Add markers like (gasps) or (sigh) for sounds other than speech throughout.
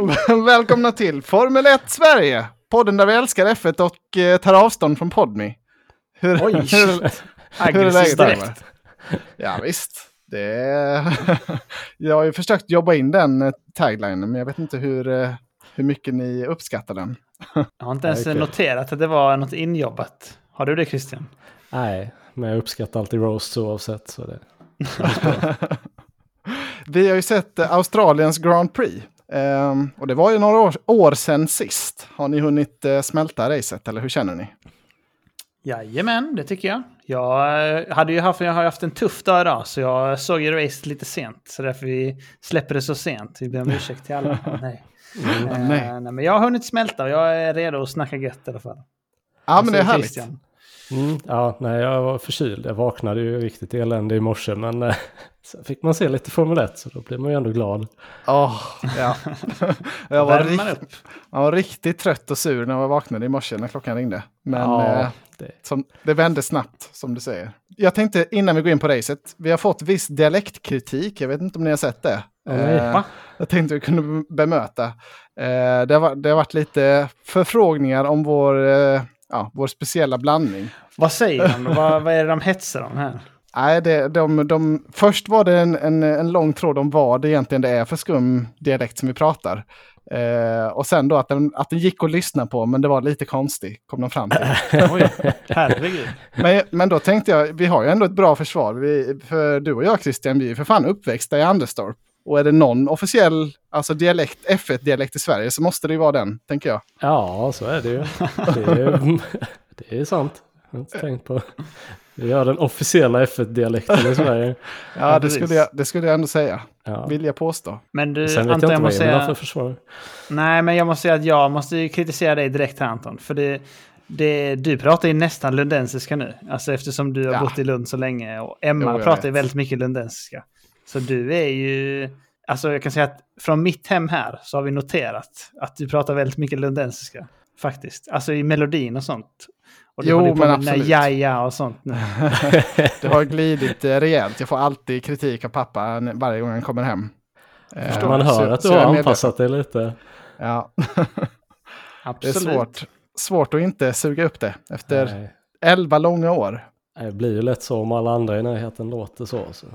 (laughs) Välkomna till Formel 1 Sverige! Podden där vi älskar F1 och eh, tar avstånd från Podme. Hur, Oj. hur, hur är läget direkt. Ja visst. Det är... (laughs) jag har ju försökt jobba in den eh, taglinen, men jag vet inte hur, eh, hur mycket ni uppskattar den. (laughs) Jag har inte ens kul. noterat att det var något injobbat. Har du det Christian? Nej, men jag uppskattar alltid roasts oavsett. Så det. Vi har ju sett Australiens Grand Prix. Ehm, och det var ju några år, år sedan sist. Har ni hunnit eh, smälta racet, eller hur känner ni? Jajamän, det tycker jag. Jag, eh, hade ju haft, jag har haft en tuff dag idag, så jag såg ju racet lite sent. Så därför vi släpper det så sent. Vi ber om ursäkt till alla. (laughs) nej. Eh, nej. nej, men jag har hunnit smälta och jag är redo att snacka gött i alla fall. Ja, men det är härligt. Christian. Mm, ja, nej, jag var förkyld. Jag vaknade ju riktigt eländig i morse, men eh, (laughs) sen fick man se lite Formel 1, så då blir man ju ändå glad. Åh, ja. (laughs) jag, var rikt, jag var riktigt trött och sur när jag vaknade i morse när klockan ringde. Men Ja, eh, det, som, det vände snabbt, som du säger. Jag tänkte innan vi går in på racet, vi har fått viss dialektkritik. Jag vet inte om ni har sett det. Eh, jag tänkte vi kunde bemöta. Eh, det, har, varit- det har varit lite förfrågningar om vår, eh, ja, vår speciella blandning. Vad säger de? (laughs) vad, vad är det de hetsar om här? Nej, det, de, de, först var det en, en, en lång tråd om vad det egentligen det är för skum dialekt som vi pratar. Eh, och sen då att den, att den gick att lyssna på, men det var lite konstigt, kom de fram till. (laughs) Oj, herregud. Men, men då tänkte jag, vi har ju ändå ett bra försvar. Vi, för du och jag Christian, vi är för fan uppväxta i Anderstorp. Och är det någon officiell alltså dialekt, F1-dialekt i Sverige så måste det ju vara den, tänker jag. ja, så är det ju. Det är, (laughs) det är sant. Jag har inte tänkt på. Vi gör den officiella F1-dialekten i Sverige. Ja, det, skulle jag, det skulle jag ändå säga, Ja. vill jag påstå. Men du, Sen vet Anton, jag jag inte vad jag säga... för försvar. Nej, men jag måste säga att jag måste ju kritisera dig direkt här Anton. För det, det, du pratar ju nästan lundensiska nu. Alltså eftersom du har Ja. bott i Lund så länge. Och Emma Jo, pratar ju väldigt mycket lundensiska. Så du är ju... Alltså jag kan säga att från mitt hem här så har vi noterat att du pratar väldigt mycket lundensiska. Faktiskt. Alltså i melodin och sånt. Och Jo, men med absolut. ja-ja och sånt nu. (laughs) Det har glidit eh, rejält. Jag får alltid kritik av pappa varje gång han kommer hem. Eh, Man hör så- att du har anpassat dig lite. Ja, (laughs) det Absolut. är svårt, svårt att inte suga upp det efter elva långa år. Det blir ju lätt så om alla andra i närheten låter så. så.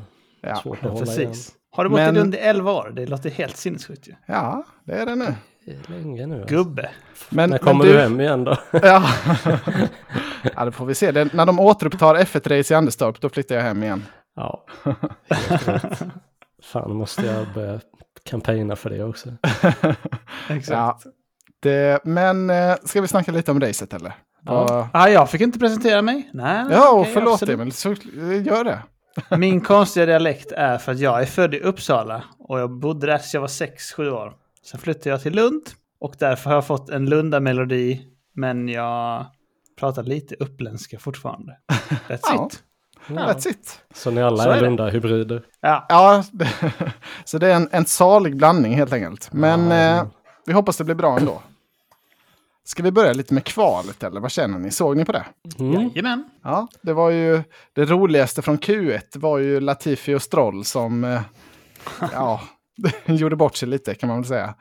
Ja, Svårt att hålla igen. Har du bott Men- i Lund i 11 år? Det låter helt sinnessjukt ju. ja det är det nu. Det är länge nu. Alltså. Gubbe. Men, När men kommer du hem igen då? (laughs) Ja. (laughs) ja, det får vi se. Det, när de återupptar F1-race i Anderstorp, då flyttar jag hem igen. Ja. (laughs) Fan, måste jag börja campaigna för det också. Exakt. Ja. Det, men eh, ska vi snacka lite om racet eller? Ja. Vad- Ah, jag fick inte presentera mig. Nej, Ja, och okej, förlåt absolut. Emil, så gör det. Min konstiga dialekt är för att jag är född i Uppsala och jag bodde där tills jag var 6-7 år. Sen flyttade jag till Lund och därför har jag fått en Lunda-melodi, men jag pratar lite uppländska fortfarande. (laughs) That's Ja. it. That's it. Så ni alla Så är är det. runda hybrider? Ja, Ja, det, (laughs) så det är en, en salig blandning helt enkelt. Men Ja. eh, vi hoppas det blir bra ändå. Ska vi börja lite med kvalet eller vad känner ni? Såg ni på det? Mm. jajamän. Ja, det var ju det roligaste från Q1 var ju Latifi och Stroll som eh, (laughs) ja, (laughs) gjorde bort sig lite kan man väl säga.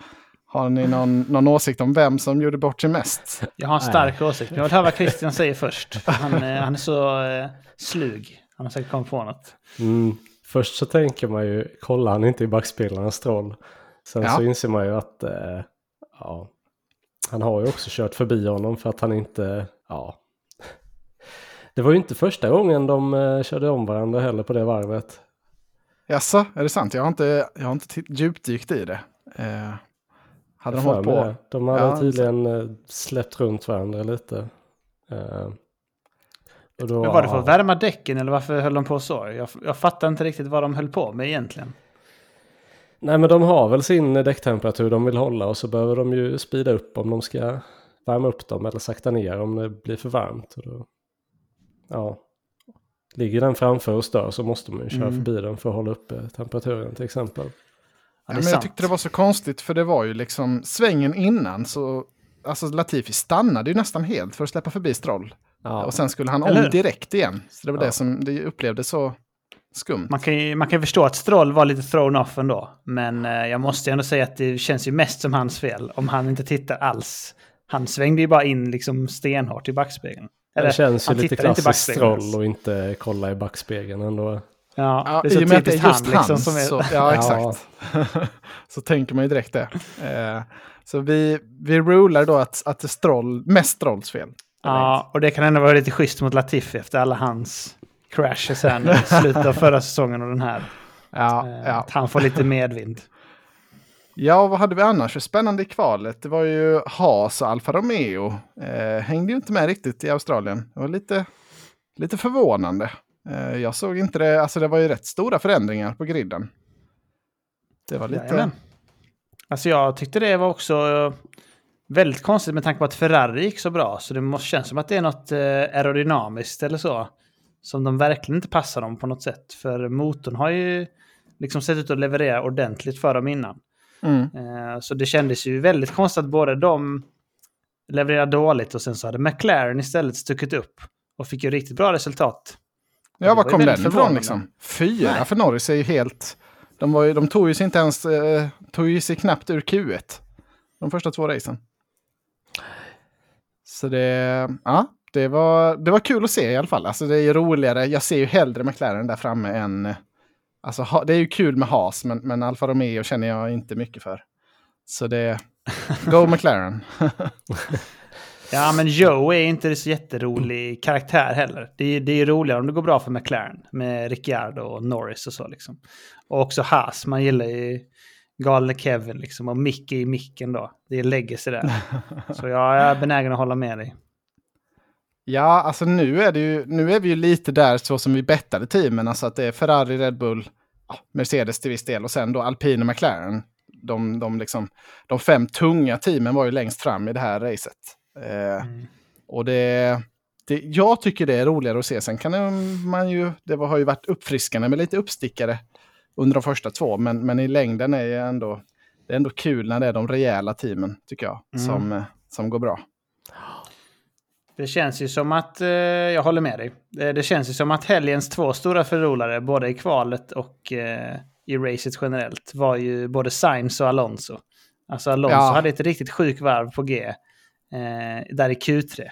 Har ni någon, någon åsikt om vem som gjorde bort sig mest? Jag har en stark åsikt. Jag vill höra vad Christian säger först. För Han, eh, han är så eh, slug. Han har säkert kommit på något. Mm. Först så tänker man ju, kollar han inte i backspelarna Stroll? Sen Ja. så inser man ju att, eh, ja, han har ju också kört förbi honom för att han inte, ja. Det var ju inte första gången de eh, körde om varandra heller på det varvet. Jaså, är det sant? Jag har inte, jag har inte djupdykt i det. Eh, hade de hållit på? det. De hade Ja, tydligen eh, släppt runt varandra lite. Eh, och då, Men var det för att värma däcken eller varför höll de på så? Jag, jag fattar inte riktigt vad de höll på med egentligen. Nej men de har väl sin däcktemperatur de vill hålla och så behöver de ju speeda upp om de ska värma upp dem eller sakta ner om det blir för varmt. Och då, ja, ligger den framför och stör så måste man ju köra Mm. förbi den för att hålla uppe temperaturen till exempel. Ja, men jag sant. tyckte det var så konstigt för det var ju liksom svängen innan så alltså Latifi stannade ju nästan helt för att släppa förbi Stroll. Ja, Och sen skulle han om direkt igen. Så det var Ja. det som det upplevdes så skumt. Man kan ju man kan förstå att Stroll var lite thrown off ändå. Men eh, jag måste ju ändå säga att det känns ju mest som hans fel. Om han inte tittar alls. Han svängde ju bara in liksom stenhårt i backspegeln. Det känns ju han lite tittar inte i klassiskt backspegeln Stroll och inte kolla i backspegeln ändå. Ja, Ja, det är så i och med att det är just han liksom hans. som är... Så, ja, (laughs) exakt. (laughs) så tänker man ju direkt det. Eh, så vi, vi rular då att, att det är Stroll, mest Strolls fel. Ja, och det kan ändå vara lite schysst mot Latifi efter alla hans crashes här nu i slutet av förra säsongen och den här. (laughs) Ja, Eh, ja. Att han får lite medvind. ja, vad hade vi annars för spännande i kvalet? Det var ju Haas och Alfa Romeo. Eh, hängde ju inte med riktigt i Australien. Det var lite, lite förvånande. Eh, jag såg inte det, alltså det var ju rätt stora förändringar på griden. Det var lite... Jajamän. Alltså jag tyckte det var också eh, väldigt konstigt med tanke på att Ferrari gick så bra. Så det måste kännas som att det är något eh, aerodynamiskt eller så. Som de verkligen inte passar dem på något sätt. För motorn har ju liksom sett ut att leverera ordentligt för dem innan. Mm. Eh, Så det kändes ju väldigt konstigt att både de levererade dåligt och sen så hade McLaren istället stuckit upp. Och fick ju riktigt bra resultat. Ja, var kom den ifrån liksom? Fyra Nej. för Norris är ju helt... De, var ju, de tog ju sig inte ens... Eh, tog ju sig knappt ur Q1. De första två racen. Så det... Ja, det var, det var kul att se i alla fall. Alltså det är ju roligare. Jag ser ju hellre McLaren där framme än... Alltså ha- det är ju kul med Haas, men, men Alfa Romeo känner jag inte mycket för. Så det... Go (laughs) McLaren. (laughs) Ja, men Joe är inte så jätterolig karaktär heller. Det är, det är roligare om det går bra för McLaren med Ricciardo och Norris och så liksom. Och också Haas, man gillar ju galne Kevin liksom och Mickey i micken då. Det är legacy där. (laughs) Så jag är benägen att hålla med dig. Ja, alltså nu är, det ju, nu är vi ju lite där så som vi bettade teamen. Alltså att det är Ferrari, Red Bull, Mercedes till viss del och sen då Alpine och McLaren. De, de, liksom, de fem tunga teamen var ju längst fram i det här racet. Eh, Och det, det, jag tycker det är roligare att se. Sen kan det- man ju, det har ju varit uppfriskande med lite uppstickare under de första två. Men, men i längden är det ändå, det är ändå kul när det är de rejäla teamen, tycker jag, Mm. som, som går bra. Det känns ju som att, eh, jag håller med dig. Det, det känns ju som att helgens två stora förlorare, både i kvalet och eh, i racet generellt, var ju både Sainz och Alonso. Alltså Alonso Ja. hade ett riktigt sjuk varv på G, eh, där i Q3. Eh,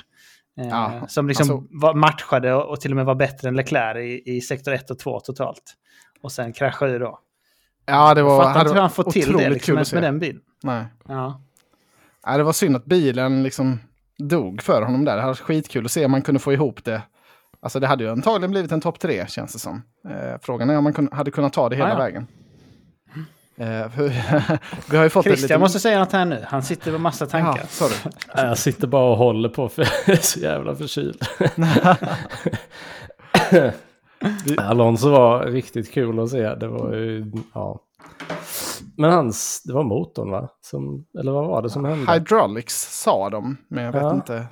Ja, som liksom alltså- var, matchade och, och till och med var bättre än Leclerc i, i sektor 1 och 2 totalt. Och sen kraschade ju då. Ja, det Jag var, fattar hade inte hur han får till det liksom, se. med den bilen. Nej. Ja. Ja, det var synd att bilen liksom dog för honom där. Det hade varit skitkul att se om man kunde få ihop det. Alltså det hade ju antagligen blivit en topp tre känns det som. Eh, frågan är om man kun, hade kunnat ta det hela Ja, ja. vägen. Eh, (laughs) vi har ju fått Christian ett måste säga något här nu. Han sitter med massa tankar. (laughs) Ja, sorry. Jag sitter bara och håller på för (laughs) jag är så jävla förkyld. Alonso var riktigt kul att se. Det var ju, ja. Men hans, det var motorn va? Som, eller vad var det som hände? Hydraulics sa de, men jag vet Ja. inte.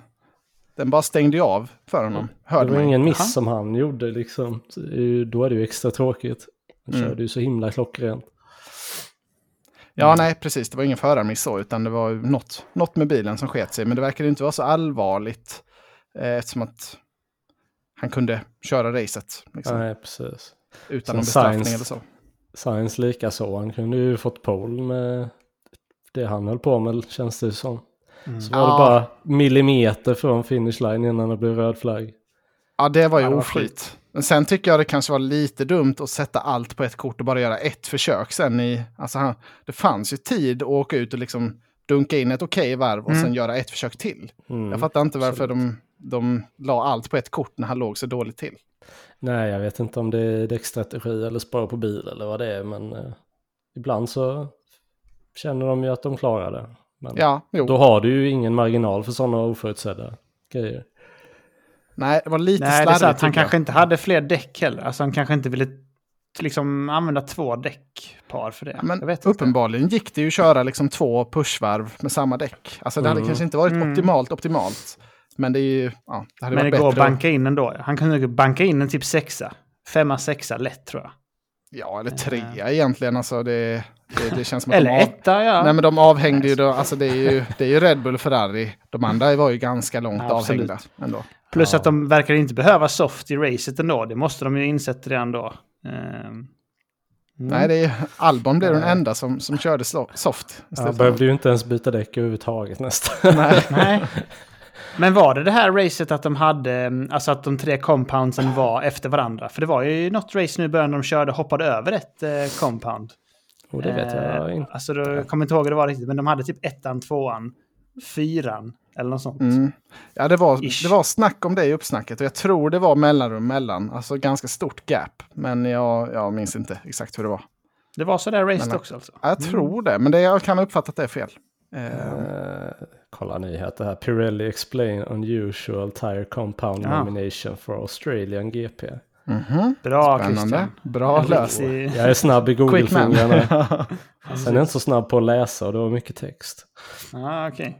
Den bara stängde ju av för honom. Det Hörde var man. ingen miss Jaha. som han gjorde liksom. Det Då är det ju extra tråkigt. Han Mm. körde ju så himla klockrent. Ja, nej, precis. Det var ingen förarmiss så, utan det var ju något, något med bilen som sket sig. Men det verkade inte vara så allvarligt eh, eftersom att han kunde köra racet liksom, Nej, precis. utan någon bestraffning eller så. Science lika så. Han kunde ju fått pole med det han höll på med känns det som. Mm. Så var Ja. det bara millimeter från finish line innan det blev röd flagg. Ja, det var ju Ja, oflyt. Men sen tycker jag det kanske var lite dumt att sätta allt på ett kort och bara göra ett försök sen i... Alltså han, det fanns ju tid att åka ut och liksom dunka in ett okej varv och Mm. sen göra ett försök till. Mm. Jag fattar inte varför de, de la allt på ett kort när han låg så dåligt till. Nej, jag vet inte om det är däckstrategi eller spår på bil eller vad det är. Men eh, ibland så känner de ju att de klarar det. Men Ja, jo. då har du ju ingen marginal för sådana oförutsedda grejer. Nej, det var lite Nej, det är att han kanske inte hade fler däck heller. Alltså han kanske inte ville liksom använda två däckpar för det. Ja, jag men uppenbarligen gick det ju att köra liksom två pushvarv med samma däck. Alltså det hade Mm. kanske inte varit Mm. optimalt optimalt. Men det är ju, ja, det hade Men det varit går att bättre. att- banka in ändå. Han kunde banka in en typ sexa. Femma, sexa lätt tror jag. Ja, eller trea egentligen. Alltså det, det, det känns som att Eller de av... etta, ja. Nej, men de avhängde ju då, alltså det är ju, det är ju Red Bull och Ferrari. De andra var ju ganska långt Ja, avhängda ändå. Plus Ja. att de verkar inte behöva soft i racet ändå. Det måste de ju insett redan då. Ehm, mm. Nej, det är, Albon blev den Nej. enda som, som körde soft. Han behövde ju inte ens byta däck överhuvudtaget nästan. Nej. Nej. (laughs) Men var det det här racet att de hade, alltså att de tre compoundsen var efter varandra? För det var ju något race nu i början de körde hoppade över ett eh, compound. Och det vet jag Eh, inte. Alltså då, jag kommer inte ihåg hur det var riktigt, men de hade typ ettan, tvåan, fyran eller något sånt. Mm. Ja, det var, Ish. det var snack om det i uppsnacket och jag tror det var mellanrum mellan, alltså ganska stort gap. Men jag, jag minns inte exakt hur det var. Det var så där racet Men- också alltså? Ja, Jag tror det, men det, jag kan ha uppfattat det fel. Eh, Eh, kolla nyheter här. Pirelli explain unusual tire compound Ja. nomination for Australian GP. mhm. Bra Spännande. Christian. Bra riktig- Jag är snabb i. Google-fingrarna. (laughs) Sen är jag inte så snabb på att läsa och det var mycket text. Ah, okej.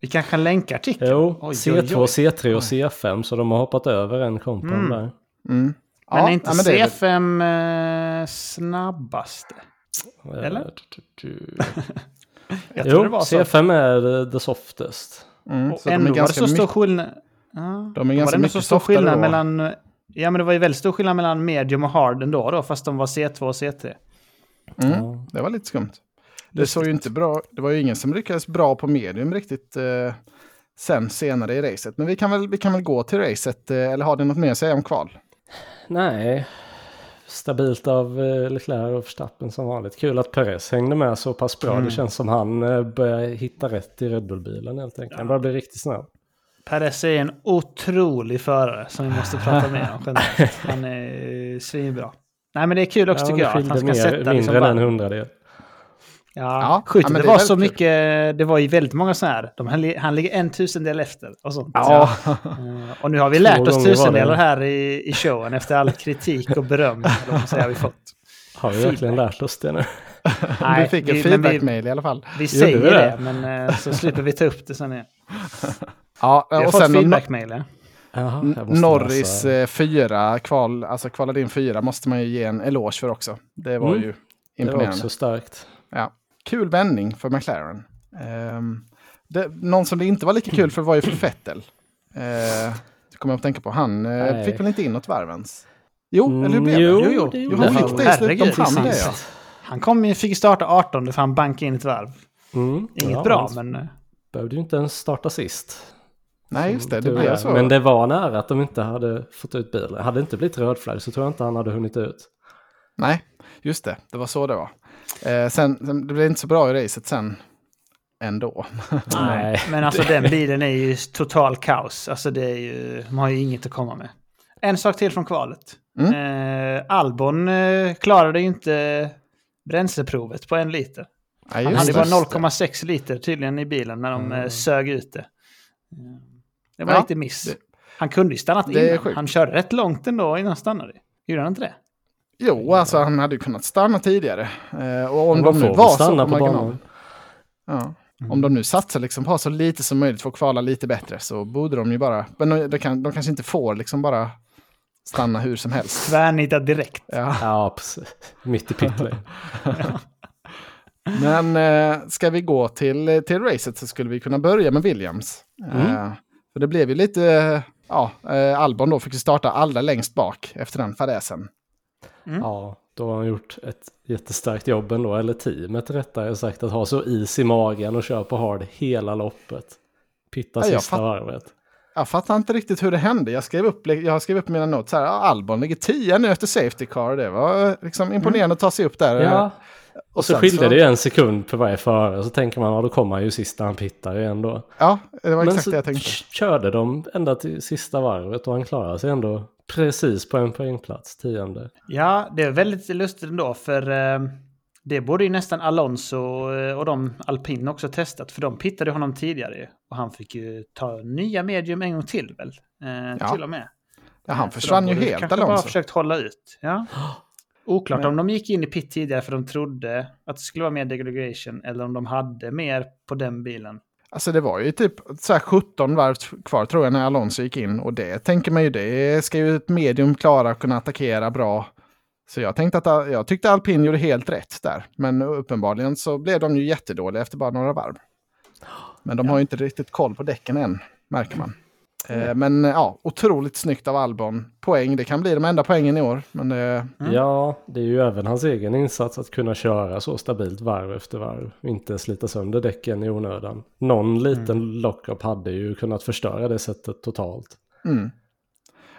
Vi kanske kan länka artikeln? Jo, Oj, C2, oj, oj. C3 och C5 så de har hoppat över en compound Mm. där. Mm. Men Ja, är inte ja, men det är- C5 eh, snabbaste? Eller? Jag det Jo, var så. C5 är the softest. Mm, Och så de är ändå var det ganska så stor mycket, skillnad. Ja, de är var ganska det ändå mycket så stor skillnad då. mellan... Ja, men det var ju väldigt stor skillnad mellan medium och hard ändå då, fast de var C2 och C3. Mm, Ja. det var lite skumt. Det såg ju inte bra, det var ju ingen som lyckades bra på medium riktigt eh, sen senare i racet. Men vi kan väl, vi kan väl gå till racet, eh, eller har du något mer att säga om kval? Nej, stabilt av eh, Leclerc och Verstappen som vanligt. Kul att Perez hängde med så pass bra. Mm. Det känns som han eh, börjar hitta rätt i Red Bull-bilen helt enkelt. Han börjar bli riktigt snabb. Perez är en otrolig förare som vi måste prata mer om generellt. (laughs) Han är svinbra. Nej, men det är kul också Ja, tycker jag. Att han ska mer, sätta mindre liksom än en hundradel. Ja, Ja, sjukt. ja, det, det var så kul. mycket, det var ju väldigt många sådana här. De, han, li- han ligger en tusendel efter och sånt. Ja, Eh, (laughs) Och nu har vi lärt oss tusendelar här i, i showen efter all kritik och beröm (laughs) säger, vi fått. Har vi verkligen lärt oss det nu? (laughs) du fick en feedback-mail i alla fall. vi Gjorde säger vi det, det? men eh, så slipper vi ta upp det sen igen. Ja, Vi har och fått sen feedback-mail. ja. Jaha, Norris läsa. eh, fyra, kval, alltså kvalade in fyra, måste man ju ge en eloge för också. Det var Mm. ju Det var imponerande. också starkt. Ja. Kul vändning för McLaren. Ehm, det, någon som det inte var lika kul för var ju för Vettel. Uh, det kommer jag att tänka på. Han Nej. fick väl inte in något varv ens? Jo, Mm, eller hur blev jo, det? det Jo, gjorde han han. fick det i slutet. Hann det ja. Han kom, fick starta 18 för han bankade in ett varv. Mm. Inget Ja, bra, han men... eh, Behövde ju inte ens starta sist. Nej, just det. Det blev så. Men det var nära att de inte hade fått ut bilen. Hade det inte blivit röd flagg så tror jag inte han hade hunnit ut. Nej, just det. Det var så det var. Eh, sen, sen, det blev inte så bra i racet sen ändå. (laughs) Nej. Men alltså den bilen är ju total kaos. Alltså det är ju, de har ju inget att komma med. En sak till från kvalet. Mm. Eh, Albon eh, klarade ju inte bränsleprovet på en liter. Ja, Han hade det. bara 0,6 liter tydligen i bilen när de eh, Mm. sög ut det. Eh, Det var Ja, lite miss. det- han kunde ju stannat innan. Han körde rätt långt ändå innan han stannade. Gjorde han inte det? Jo, alltså han hade ju kunnat stanna tidigare. Eh, och om de nu var så på marginalen. Ja. Om de nu satsar liksom på så lite som möjligt för att kvala lite bättre så borde de ju bara, men de, de, kan, de kanske inte får liksom bara stanna hur som helst. Tvärnitad direkt. Ja. Ja, precis. Mitt i pitlane. (laughs) Men eh, ska vi gå till, till racet så skulle vi kunna börja med Williams. Mm. Eh, för det blev ju lite, ja, eh, Albon då fick ju starta allra längst bak efter den fadäsen. Ja, då har han gjort ett jättestarkt jobb ändå. Eller teamet rättare sagt. Att ha så is i magen och köra på hard hela loppet. Pitta Ja, sista varvet. Jag fattar inte riktigt hur det hände. Jag skrev upp, jag skrev upp mina notes här. Ja, Albon ligger 10 nu efter Safety Car. Det var eh, liksom imponerande att ta sig upp där. Ja, och så skilde så- det ju en sekund på varje förare. Så tänker man, ja då kommer han ju sist när han pittar igen då. Ja, det var Men exakt så det jag tänkte. k- körde de ända till sista varvet och han klarade sig ändå precis på en poängplats, tionde. Ja, det är väldigt lustigt ändå för eh, det borde ju nästan Alonso eh, och de alpin också testat för de pittade honom tidigare och han fick ju ta nya medium en gång till väl? Eh, Ja. Till och med. Ja, han Så försvann ju helt, kanske bara Alonso. försökt hålla ut. Ja. (gasps) Oklart Men- om de gick in i pit tidigare för de trodde att det skulle vara mer degradation eller om de hade mer på den bilen. Alltså det var ju typ så här 17 varv kvar tror jag när Alonso gick in. Och det tänker man ju, det ska ju ett medium klara och kunna attackera bra. Så jag tänkte att jag tyckte alpin gjorde helt rätt där. Men uppenbarligen så blev de ju jättedåliga efter bara några varv. Men de har ju inte riktigt koll på däcken än, märker man. Eh, men eh, ja, otroligt snyggt av Albon. Poäng, det kan bli de enda poängen i år. Men det, Mm. Ja, det är ju även hans egen insats att kunna köra så stabilt varv efter varv. Inte slita sönder däcken i onödan. Någon liten Mm. lockup hade ju kunnat förstöra det sättet totalt. mm.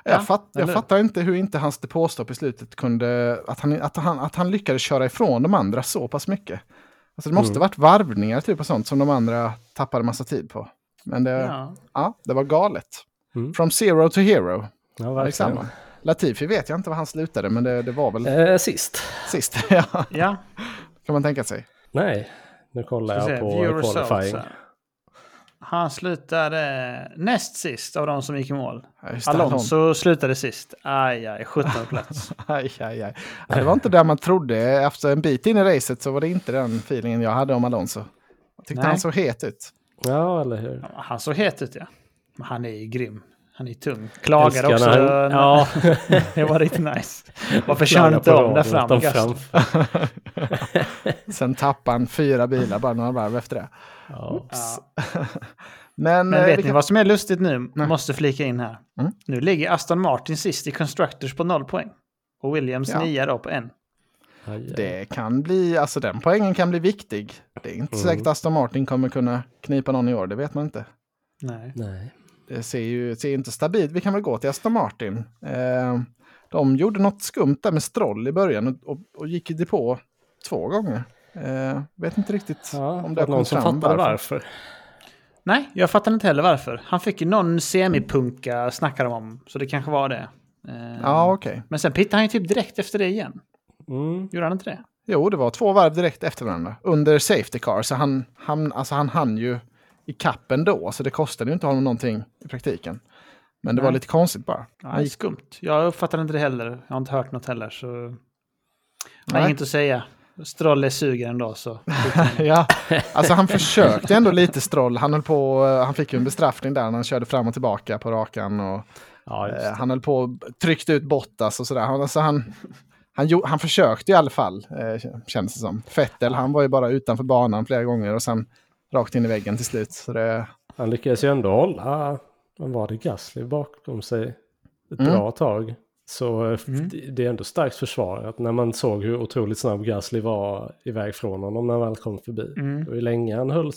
Ja, jag, fatt, jag fattar inte hur inte hans depåstopp i slutet kunde... Att han, att, han, att han lyckades köra ifrån de andra så pass mycket. Alltså det måste Mm. varit varvningar typ och sånt som de andra tappade massa tid på. Men det, ja. Ja. det var galet. Mm. From zero to hero. Ja, verkligen. Latifi vet jag inte var han slutade, men det, det var väl Eh, sist. sist. (laughs) ja, ja. kan man tänka sig. Nej, nu kollar jag se, på results qualifying. Han slutade näst sist av de som gick i mål. Just det, Alonso slutade sist. Aj, aj, 17 plats. (laughs) Aj, aj, aj. Det var inte där man trodde. Efter en bit in i racet så var det inte den feelingen jag hade om Alonso. Jag tyckte Nej. han såg het ut. Ja, eller hur? Ja, Han såg het ut ja. Men han är ju grym. Han är tung. Klagar Älskar också. han- (laughs) Ja, (laughs) det var riktigt nice. Varför kör han inte om på där fram? framför. (laughs) Sen tappade han fyra bilar bara några varv efter det. Ja. Ja. Men, Men eh, vet vi ni vad som är lustigt nu? Nej. Måste flika in här. Mm. Nu ligger Aston Martin sist i Constructors på noll poäng. Och Williams Ja. nia då på en. Aj. Det kan bli, alltså den poängen kan bli viktig. Det är inte Mm. säkert att Aston Martin kommer kunna knipa någon i år, det vet man inte. Nej. Det Eh, ser ju ser inte stabilt. Vi kan väl gå till Aston Martin. Eh, de gjorde något skumt där med Stroll i början och, och, och gick i depå två gånger. Eh, vet inte riktigt Ja, om det det har någon som fattade varför? Nej, jag fattar inte heller varför. Han fick ju någon semipunka snackar de om. Så det kanske var det. Eh, Ja, okej. Men sen pittade han ju typ direkt efter det igen. Mm. Gjorde han inte det? Jo, det var två varv direkt efter varandra. Under Safety Car, så han, han, alltså han hann ju i kappen då. Så det kostade ju inte honom någonting i praktiken. Men det var Nej. lite konstigt bara. Ja, gick, skumt. Jag uppfattar inte det heller. Jag har inte hört något heller. Så... Jag har Nej. inget att säga. Stroll är sugen ändå så. (laughs) ja, alltså han försökte ändå lite Stroll. Han, höll på, han fick ju en bestraffning där när han körde fram och tillbaka på rakan. Och, Ja, eh, han höll på och tryckte ut Bottas och sådär. Han, alltså han, han, gjo- han försökte i alla fall, eh, känns det som. Fettel, han var ju bara utanför banan flera gånger och sen rakt in i väggen till slut. Så det, Han lyckades ju ändå hålla, vad var det, Gasly bakom sig ett Mm. bra tag. Så eh, Mm. det- är ändå starkt försvarat när man såg hur otroligt snabb Gasly var iväg från honom när han väl kom förbi. Mm. Och hur länge han höll,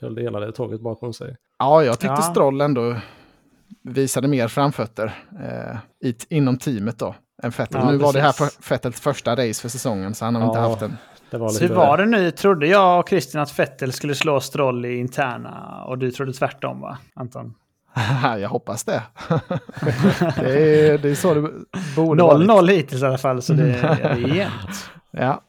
höll det hela det tåget bakom sig. Ja, jag tyckte Ja. Stroll ändå visade mer framfötter eh, i, inom teamet då. Än Vettel. Ja, nu var det här precis. för, Vettels första race för säsongen, så han har inte Ja. haft en... Det var Så hur var det nu? Trodde jag och Christian att Fettel skulle slå Stroll i interna och du trodde tvärtom va, Anton? (laughs) jag hoppas det. (laughs) det, är, det är så det borde vara. 0-0 hittills i alla fall, så det, (laughs) det är jämnt. Ja.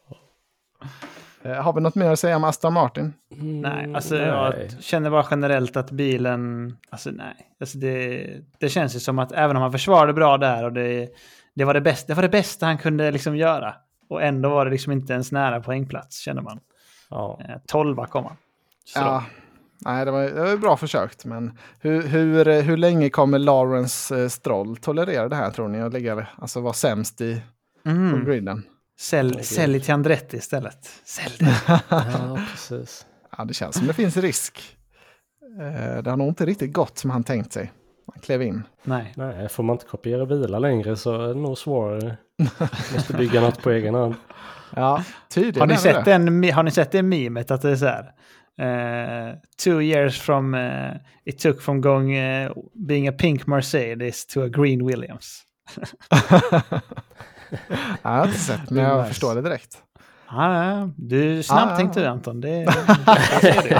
Eh, har vi något mer att säga om Aston Martin? Mm, Nej, alltså nej. jag känner bara generellt att bilen... Alltså nej. Alltså det, det känns ju som att även om han försvarade bra där och det, det, var det, bästa, det var det bästa han kunde liksom göra. Och ändå var det liksom inte ens nära poängplats, känner man. Ja. Eh, 12 kom han. Så Ja. Nej, det var, det var bra försökt. Men hur, hur, hur länge kommer Lawrence eh, Stroll tolerera det här tror ni? Och ligga, alltså vara sämst i på Mm. griden? Sälj, sälj till Andretti istället. Sälj det. (laughs) ja, precis. Ja, det känns som det finns risk. Eh, det har nog inte riktigt gått som han tänkt sig. Klev in. Nej. Nej, får man inte kopiera bilar längre så är det nog svårare. Måste bygga något på egen hand. (laughs) Ja, tydligen Har ni, det sett det. har ni sett det memet att det är så här? eh, two years from eh, it took from going eh, being a pink Mercedes to a green Williams. (laughs) Ja, jag har inte sett, men Det jag nice. förstår det direkt. Ja, du är snabb ja, tänkte du Anton. Det, (laughs) det ser du.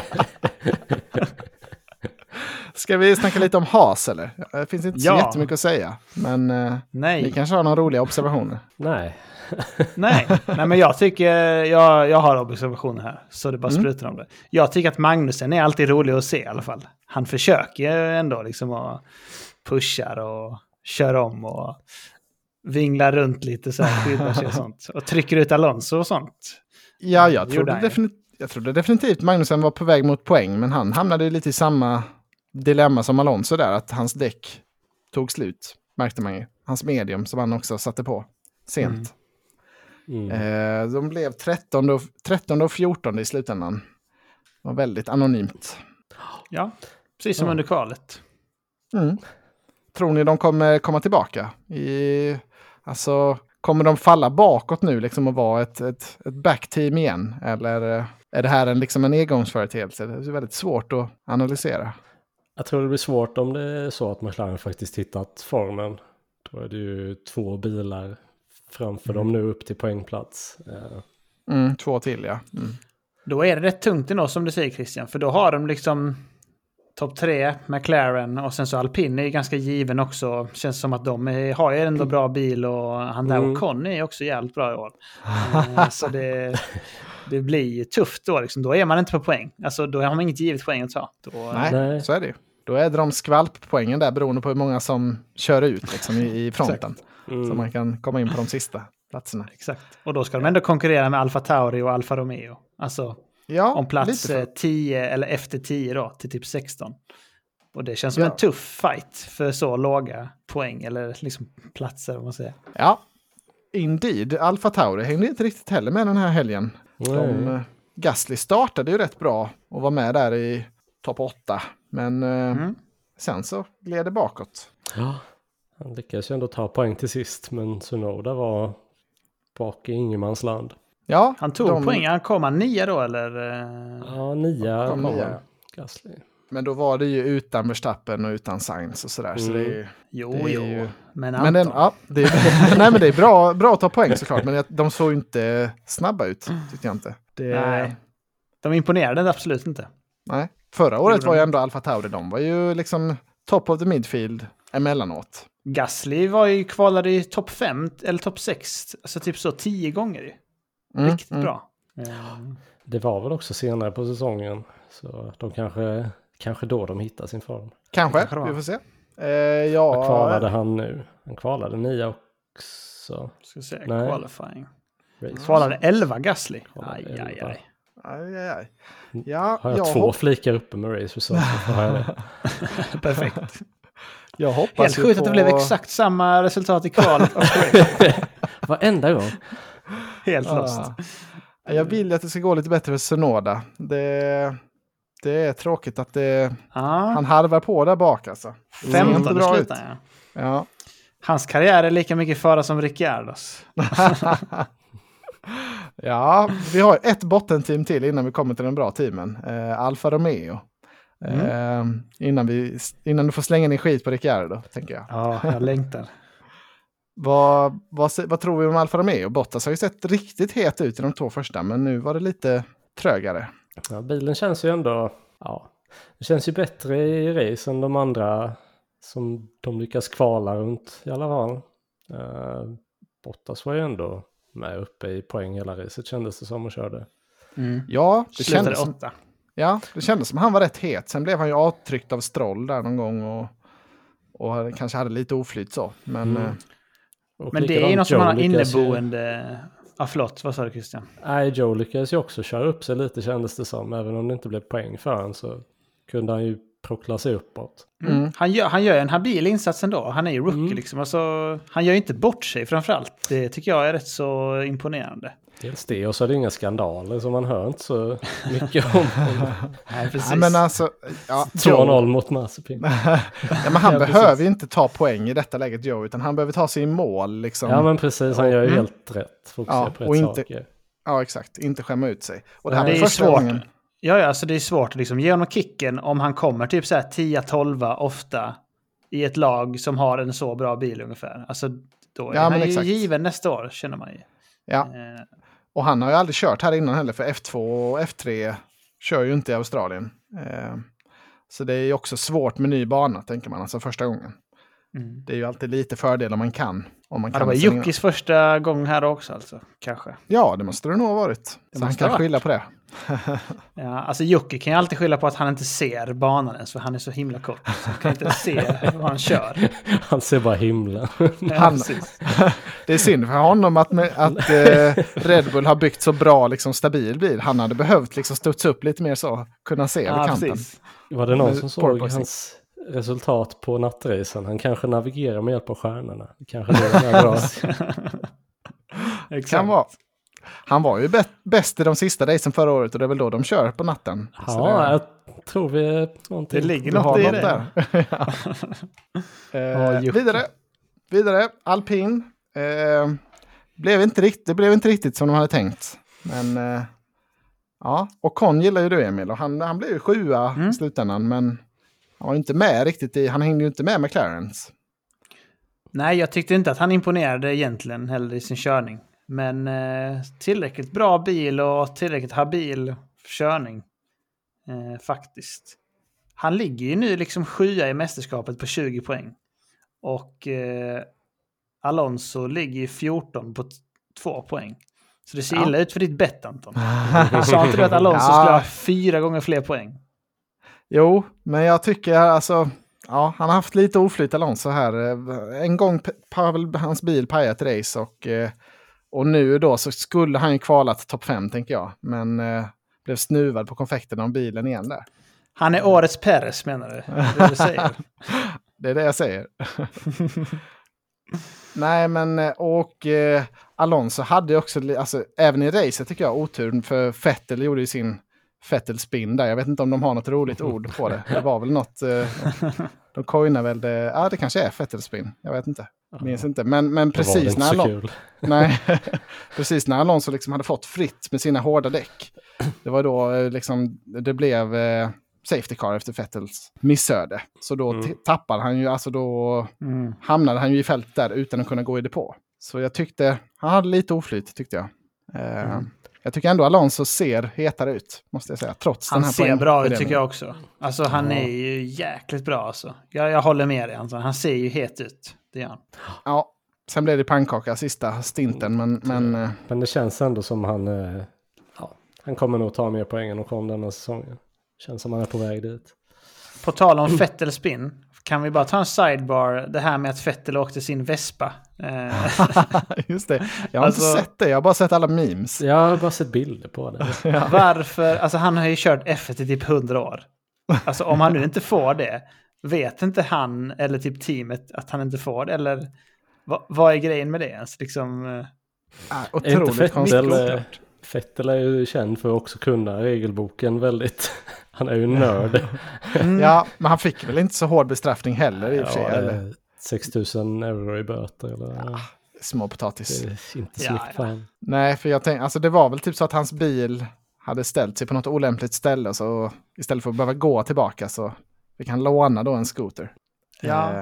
Ska vi snacka lite om Haas eller? Det finns inte så Ja. jättemycket att säga. Men eh, ni Nej, kanske har några roliga observationer. Nej. (laughs) nej, nej, men jag tycker, jag, jag har observationer här, så det bara Mm. sprutar om det. Jag tycker att Magnusen är alltid rolig att se i alla fall. Han försöker ändå liksom att pushar och kör om och vinglar runt lite så här, skyddar sig och (laughs) sånt. Och trycker ut Alonso och sånt. Ja, jag trodde, gjorde han ju. definit- jag trodde definitivt Magnusen var på väg mot poäng, men han hamnade ju lite i samma dilemma som Alonso där, att hans däck tog slut, märkte man ju. Hans medium som han också satte på sent. Mm. Eh, de blev 13 och, 13 och 14 i slutändan. Det var väldigt anonymt. Ja, precis som Ja. under kvalet. Mm. Tror ni de kommer komma tillbaka? I, alltså, kommer de falla bakåt nu liksom och vara ett, ett, ett backteam igen? Eller eh, är det här en, liksom en engångsföreteelse? Det är väldigt svårt att analysera. Jag tror det blir svårt om det är så att McLaren faktiskt hittat formen. Då är det ju två bilar framför dem nu upp till poängplats. Eh, Mm, två till ja. Mm. Då är det rätt tungt ändå som du säger Christian. För då har de liksom topp tre, McLaren och sen så alpin är ju ganska given också. Känns som att de är, har ju ändå bra bil och han där Mm. och Conny är också jävligt bra i år. (laughs) Eh, så det, det blir ju tufft då liksom. Då är man inte på poäng. Alltså då har man inget givet poäng att ta. Då, Nej, Nej. så är det ju. Då är det de skvalppoängen där beroende på hur många som kör ut liksom, i, i fronten. mm. Så man kan komma in på de sista platserna. Exakt. Och då ska de ändå konkurrera med Alfa Tauri och Alfa Romeo. Alltså Ja, om plats lite eh, för. 10 eller efter 10 då, till typ 16. Och det känns som Ja. en tuff fight för så låga poäng eller liksom platser om man säger. Ja, indeed. Alfa Tauri hängde inte riktigt heller med den här helgen. De, Nej. eh, Gasly startade ju rätt bra och var med där i topp 8. Men eh, Mm. sen så gled det bakåt. Ja, han lyckades ju ändå ta poäng till sist, men Sunoda var bak i ingenmansland. Ja, Han tog de- poäng, han kom han nia då eller? eh? Ja, nia Kom kom han. Gasly. Men då var det ju utan Verstappen och utan Sainz och sådär. Så Mm. det är ju... Jo, Det är jo. ju- Men Anton. Men, den, ja, det är, (laughs) nej, men det är bra, bra att ta poäng såklart. Men de såg ju inte snabba ut, tyckte jag inte. Det, Nej. De imponerade absolut inte. nej. Förra året var ju ändå Alfa Tauri, de var ju liksom top of the midfield emellanåt. Gasly var ju kvalade i topp 5 eller topp 6, alltså typ så 10 gånger ju. Mm, Riktigt mm. bra. Eh, Det var väl också senare på säsongen. Så de kanske, kanske då de hittar sin form. Kanske, Kanske vi får se. Eh, ja, Vad kvalade han nu? Han kvalade nia också. Ska se, Nej. qualifying. Race. Kvalade 11 Gasly. Kvalade Aj, aj, 11. aj. Aj, aj, aj. Ja, Har jag, jag, två hopp, flikar uppe med race result så (laughs) har jag det. Perfekt. jag hoppas Helt ju sjukt att på- det blev exakt samma resultat i kvalet. (laughs) Varenda gång. Helt lost. Ah. Jag vill att det ska gå lite bättre för Sonoda. Det, det är tråkigt att det, Ja, han harvar på där bak alltså. Inte 15 bra ut. slutar jag. Ja. Hans karriär är lika mycket fara som Ricciardos. (laughs) ja, vi har ett bottenteam till innan vi kommer till de bra teamen. Eh, Alfa Romeo. Eh, innan, vi, innan du får slänga ner skit på Ricciardo, tänker jag. Ja, jag längtar. (laughs) Vad, vad, vad tror vi om Alfa Romeo? Bottas har ju sett riktigt het ut i de två första, men nu var det lite trögare. Ja, bilen känns ju ändå, ja, det känns ju bättre i race än de andra som de lyckas kvala runt i alla fall. Uh, Bottas var ju ändå med uppe i poäng hela racet kändes det som och körde. Mm. Ja, det Slutade kändes, som, åtta. ja, det kändes som han var rätt het. Sen blev han ju avtryckt av Stroll där någon gång och, och kanske hade lite oflyt så. Men Mm. eh, Men det är ju något som han har lyckas ju- inneboende... Ja, förlåt. Vad sa du Christian? Nej, Joe lyckades ju också köra upp sig lite kändes det som. Även om det inte blev poäng för honom så kunde han ju prockla sig uppåt. Mm. Han, gör, han gör en habil insats ändå. Han är ju rookie Mm. liksom. Alltså, han gör ju inte bort sig framförallt. Det tycker jag är rätt så imponerande. Dels det och så är det inga skandaler så man hör inte så (laughs) mycket om Nej, precis. ja, men alltså, ja, 2-0 mot Mazepin. (laughs) ja, men han Ja, behöver ju inte ta poäng i detta läget Joe, utan han behöver ta sig i mål liksom. Ja men precis, han gör ju Mm. helt rätt. Fokuserar Ja, på rätt och inte- saker. Ja, exakt. Inte skämma ut sig. Och det här Nej, det är första svårt. gången. Ja, ja, alltså det är svårt att liksom ge honom kicken om han kommer typ så här 10-12 ofta i ett lag som har en så bra bil ungefär. Alltså då är Ja, han ju exakt. given nästa år, känner man ju. Ja, Eh, och han har ju aldrig kört här innan heller, för F2 och F3 kör ju inte i Australien. Eh, så det är ju också svårt med ny bana, tänker man, alltså första gången. mm. Det är ju alltid lite fördel om man kan. Om man Ja, det kan var slänga- Juckis första gång här också alltså, kanske. Ja, det måste det nog ha varit. Det Så han kan varit. skylla på det. (laughs) Ja, alltså Jocke kan ju alltid skylla på att han inte ser banan ens, för han är så himla kort. Så han kan inte se vad han kör. (laughs) Han ser bara himlen. Ja, Han- precis. (laughs) Det är synd för honom att, att eh, Red Bull har byggt så bra, liksom, stabil bil. Han hade behövt liksom, studsa upp lite mer så, kunna se Ja, kanten. precis. Var det någon som såg porpoising. hans resultat på nattracen? Han kanske navigerar med hjälp av stjärnorna. Kanske det är bra. Exakt. Kan vara. Han var ju bä- bäst i de sista racen förra året och det är väl då de kör på natten. Ja, det, jag tror vi någonting. Det ligger något i något det. där. (laughs) Ja. (laughs) eh, vidare, vidare, alpin. Eh, blev inte rikt, det blev inte riktigt som de hade tänkt. Men eh, ja, och Con gillar ju du Emil och han, han blev ju sjua Mm. i slutändan. Men han var ju inte med riktigt i, han hängde ju inte med med Clarence. Nej, jag tyckte inte att han imponerade egentligen heller i sin körning. Men eh, tillräckligt bra bil och tillräckligt habil körning. Eh, faktiskt. Han ligger ju nu liksom sjua i mästerskapet på 20 poäng. Och eh, Alonso ligger ju 14 på t- två poäng. Så det ser Ja. illa ut för ditt bett Anton. (laughs) Sa inte du att Alonso Ja. skulle ha fyra gånger fler poäng? Jo, men jag tycker alltså, ja, han har haft lite oflyt Alonso här. Eh, En gång har hans bil pajat race och, eh, och nu då så skulle han ju kvalat topp 5 tänker jag. Men eh, blev snuvad på konfekten om bilen igen där. Han är årets Perez menar du? Det är det du säger? (laughs) Det är det jag säger. (laughs) Nej, men eh, och eh, Alonso hade ju också, alltså även i racet tycker jag, otur för Vettel gjorde ju sin Vettel spin där. Jag vet inte om de har något roligt ord på det. Det var väl något, eh, de coinar väl det, ja det kanske är Vettel spin, jag vet inte. Minns inte, men, men precis inte när, Alon- (laughs) nej, precis när Alonso liksom hade fått fritt med sina hårda däck. Det var då eh, liksom, det blev eh, safety car efter Vettels missöde. Så då Mm. t- tappade han ju, alltså då Mm. hamnade han ju i fält där utan att kunna gå i depå. Så jag tyckte, han hade lite oflyt tyckte jag. Eh, Mm. Jag tycker ändå Alonso ser hetare ut, måste jag säga. Trots den Han här ser bra ut tycker jag också. Alltså han Ja. är ju jäkligt bra alltså. Jag, jag håller med dig Anton. Han ser ju het ut. Det gör han. Ja, sen blev det pannkaka sista stinten, men, men eh, Men det känns ändå som han, eh, ja, han kommer nog ta mer poäng än Ocon denna säsongen. Känns som han är på väg dit. På tal om Fettel spin. Kan vi bara ta en sidebar. Det här med att Fettel åkte sin Vespa. Eh, (laughs) just det. Jag har Alltså- inte sett det, jag har bara sett alla memes. Jag har bara sett bilder på det. (laughs) varför? Alltså han har ju kört F1 i typ 100 år. Alltså om han nu inte får det. Vet inte han eller typ teamet att han inte får det? Eller vad, vad är grejen med det ens? Liksom, inte otroligt konstigt. Fettel, eh, Fettel är ju känd för att också kunna regelboken väldigt. (laughs) Han är ju nörd. mm. Ja, men han fick väl inte så hård bestraffning heller i och för sig. Ja, eller? eh, 6 000 euro i böter eller? Små potatis. Det är inte Ja, snyggt ja. Nej, för jag tänkte, alltså det var väl typ så att hans bil hade ställt sig på något olämpligt ställe så istället för att behöva gå tillbaka så fick han låna då en scooter. Ja.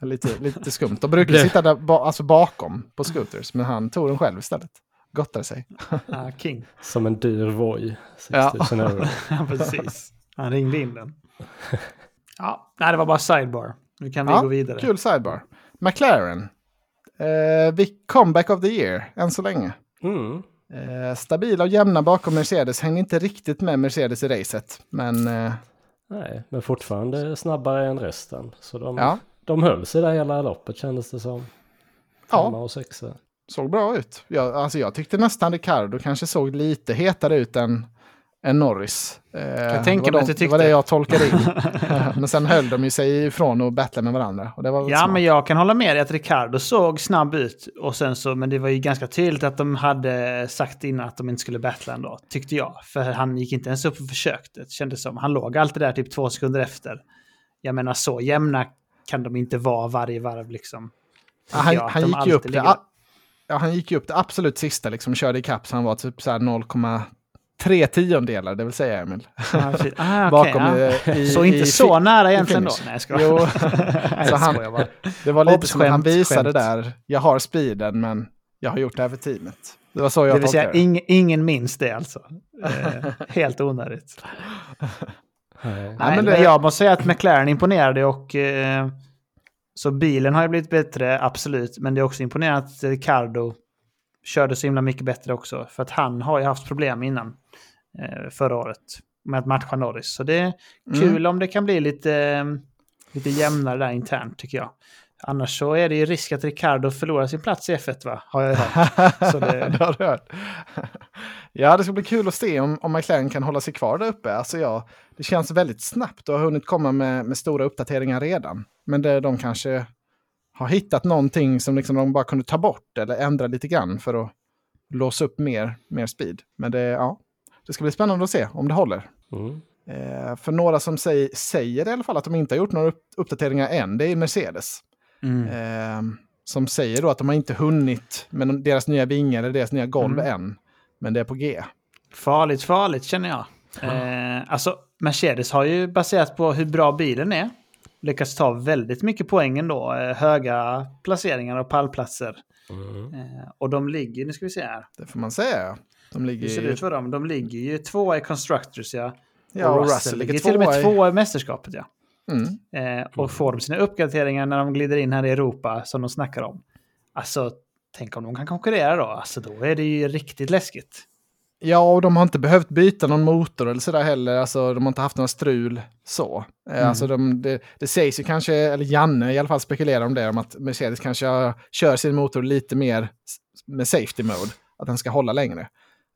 Eh, lite, lite skumt. De brukar (laughs) sitta där ba, alltså bakom på scooters, men han tog den själv istället. Gottade sig. ah, king. Som en dyr Voi. 6 Ja. 000 euro. (laughs) Ja, precis. Han ringde in den. Ja, nej, det var bara sidebar. Nu kan vi Ja, gå vidare. Kul sidebar. McLaren. Eh, vi comeback of the year, än så länge. Mm. Eh, stabila och jämna bakom Mercedes. Hängde inte riktigt med Mercedes i racet. Men eh, Nej, men fortfarande snabbare än resten. Så de, ja, de höll sig där hela loppet kändes det som. Ja. Femma och sexa. såg bra ut. Jag, alltså jag tyckte nästan Ricardo kanske såg lite hetare ut än, än Norris. Eh, det var mig de- att du Det var det jag tolkade in. (laughs) (laughs) men sen höll de ju sig ifrån och battlade med varandra. Och det var Ja, smart. men jag kan hålla med dig att Ricardo såg snabb ut. Och sen så, men det var ju ganska tydligt att de hade sagt innan att de inte skulle battla ändå, tyckte jag. För han gick inte ens upp och försökte, det kändes som. Han låg alltid där typ två sekunder efter. Jag menar, så jämna kan de inte vara varje varv liksom. Ja, han, jag han, gick ju upp det, ja, han gick ju upp det absolut sista, liksom körde ikapp så han var typ så här 0,3 tiondelar, det vill säga Emil. Ah, (laughs) okej, Bakom ja. i, i, Så inte i så nära egentligen då? Nej, jag. Jo, (laughs) så jag han- det var lite Obs, som han visade skämt. där, jag har speeden men jag har gjort det här för teamet. Det var så jag Det vill säga, ing, ingen minns det alltså. Eh, (laughs) helt onödigt. Nej. Nej, men men det- jag måste säga att McLaren imponerade och eh, så bilen har ju blivit bättre, absolut. Men det är också imponerande att Ricardo körde så himla mycket bättre också. För att han har ju haft problem innan eh, förra året med att matcha Norris. Så det är kul Mm. om det kan bli lite, lite jämnare där internt tycker jag. Annars så är det ju risk att Ricardo förlorar sin plats i F1 va? Har jag hört. (laughs) Så det- det har du hört. ja, det ska bli kul att se om, om McLaren kan hålla sig kvar där uppe. Alltså, ja, det känns väldigt snabbt och har hunnit komma med, med stora uppdateringar redan. Men det, de kanske har hittat någonting som liksom de bara kunde ta bort eller ändra lite grann för att låsa upp mer, mer speed. Men det, ja, det ska bli spännande att se om det håller. Mm. Eh, för några som säger, säger i alla fall att de inte har gjort några upp, uppdateringar än, det är Mercedes. Mm. Eh, som säger då att de har inte hunnit med deras nya vingar eller deras nya golv Mm. än. Men det är på G. Farligt, farligt känner jag. Eh, alltså, Mercedes har ju baserat på hur bra bilen är lyckats ta väldigt mycket poäng ändå. Eh, höga placeringar och pallplatser. Mm. Eh, och de ligger, nu ska vi se här. Det får man säga. De ligger Hur ser det ut för dem? De ligger ju tvåa i Constructors ja. Ja, och Russell, Russell ligger ligger till och med i- tvåa i mästerskapet ja. Mm. Eh, och får de sina uppgraderingar när de glider in här i Europa som de snackar om. Alltså, tänk om de kan konkurrera då. Alltså då är det ju riktigt läskigt. Ja, och de har inte behövt byta någon motor eller sådär heller. Alltså, de har inte haft några strul så. Eh, Mm. Alltså, de, det, det sägs ju kanske, eller Janne i alla fall spekulerar om det, om att Mercedes kanske kör sin motor lite mer med safety mode. Att den ska hålla längre.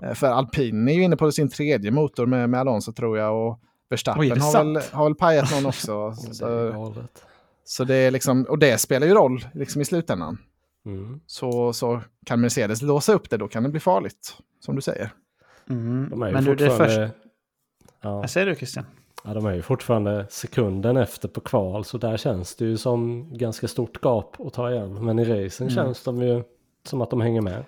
Eh, För Alpin är ju inne på sin tredje motor med, med Alonso tror jag. Och Verstappen Oj, har, väl, har väl pajat någon också. (laughs) Så, så det är liksom, och det spelar ju roll liksom i slutändan. Mm. Så, så kan Mercedes låsa upp det, då kan det bli farligt. Som du säger. Mm. De är ju Men du, det är fortfarande... först... Ja. Vad säger du Christian? Ja, de är ju fortfarande sekunden efter på kval, så där känns det ju som ganska stort gap att ta igen. Men i racen Mm. känns de ju som att de hänger med.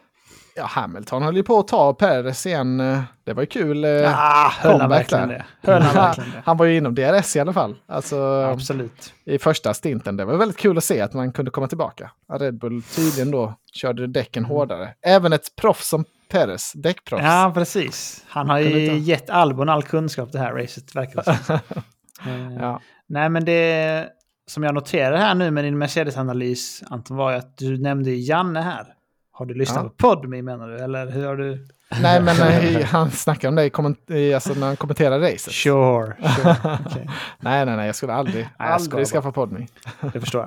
Ja, Hamilton höll ju på att ta Perez igen. Det var ju kul. eh, Ah, höll han verkligen där. det? Höll han verkligen det? Han var ju inom DRS i alla fall. Alltså Absolut. i första stinten. Det var väldigt kul att se att man kunde komma tillbaka. Red Bull tydligen då körde däcken hårdare. Även ett proffs som Perez, däckproffs. Ja, precis. Han har ju gett Albon all kunskap det här racet, verkar det som. (laughs) Eh, Ja. Nej, men det som jag noterar här nu med din Mercedes-analys, Anton, var ju att du nämnde Janne här. Har du lyssnat Ja. på Podme menar du? Eller hur har du? Nej, men eh, (laughs) han snackar om det i komment- i, alltså, när han kommenterar racet. Sure. sure. (laughs) Okej, Nej, nej, nej, jag skulle aldrig, jag skojar aldrig skaffa Podme. det förstår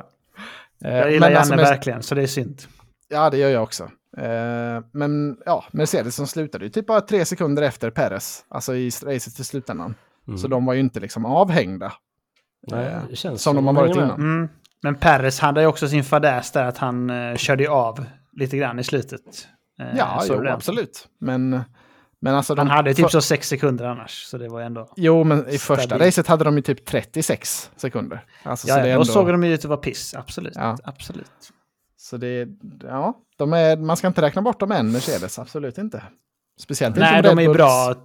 jag. Eh, Jag gillar men alltså, Janne Mer- verkligen, så det är synd. Ja, det gör jag också. Eh, men ja, Mercedes som slutade ju typ bara tre sekunder efter Perez. Alltså i racet till slutändan. Mm. Så de var ju inte liksom avhängda. Nej, eh, det känns som de har varit innan. Mm. Men Perez hade ju också sin fadäs där att han uh, körde av lite grann i slutet. Eh, Ja, jo, det? absolut. Men, men alltså... Han de, hade typ för, så sex sekunder annars, så det var ändå... Jo, men i första stabilt. racet hade de ju typ 36 sekunder. Alltså, Ja, så det ja, då ändå, såg de ju ut att vara piss, absolut. Ja. absolut. Så det är, ja, de är, man ska inte räkna bort dem än, Mercedes. Absolut inte. Speciellt inte Nej, om de Red är ju Bulls- bra.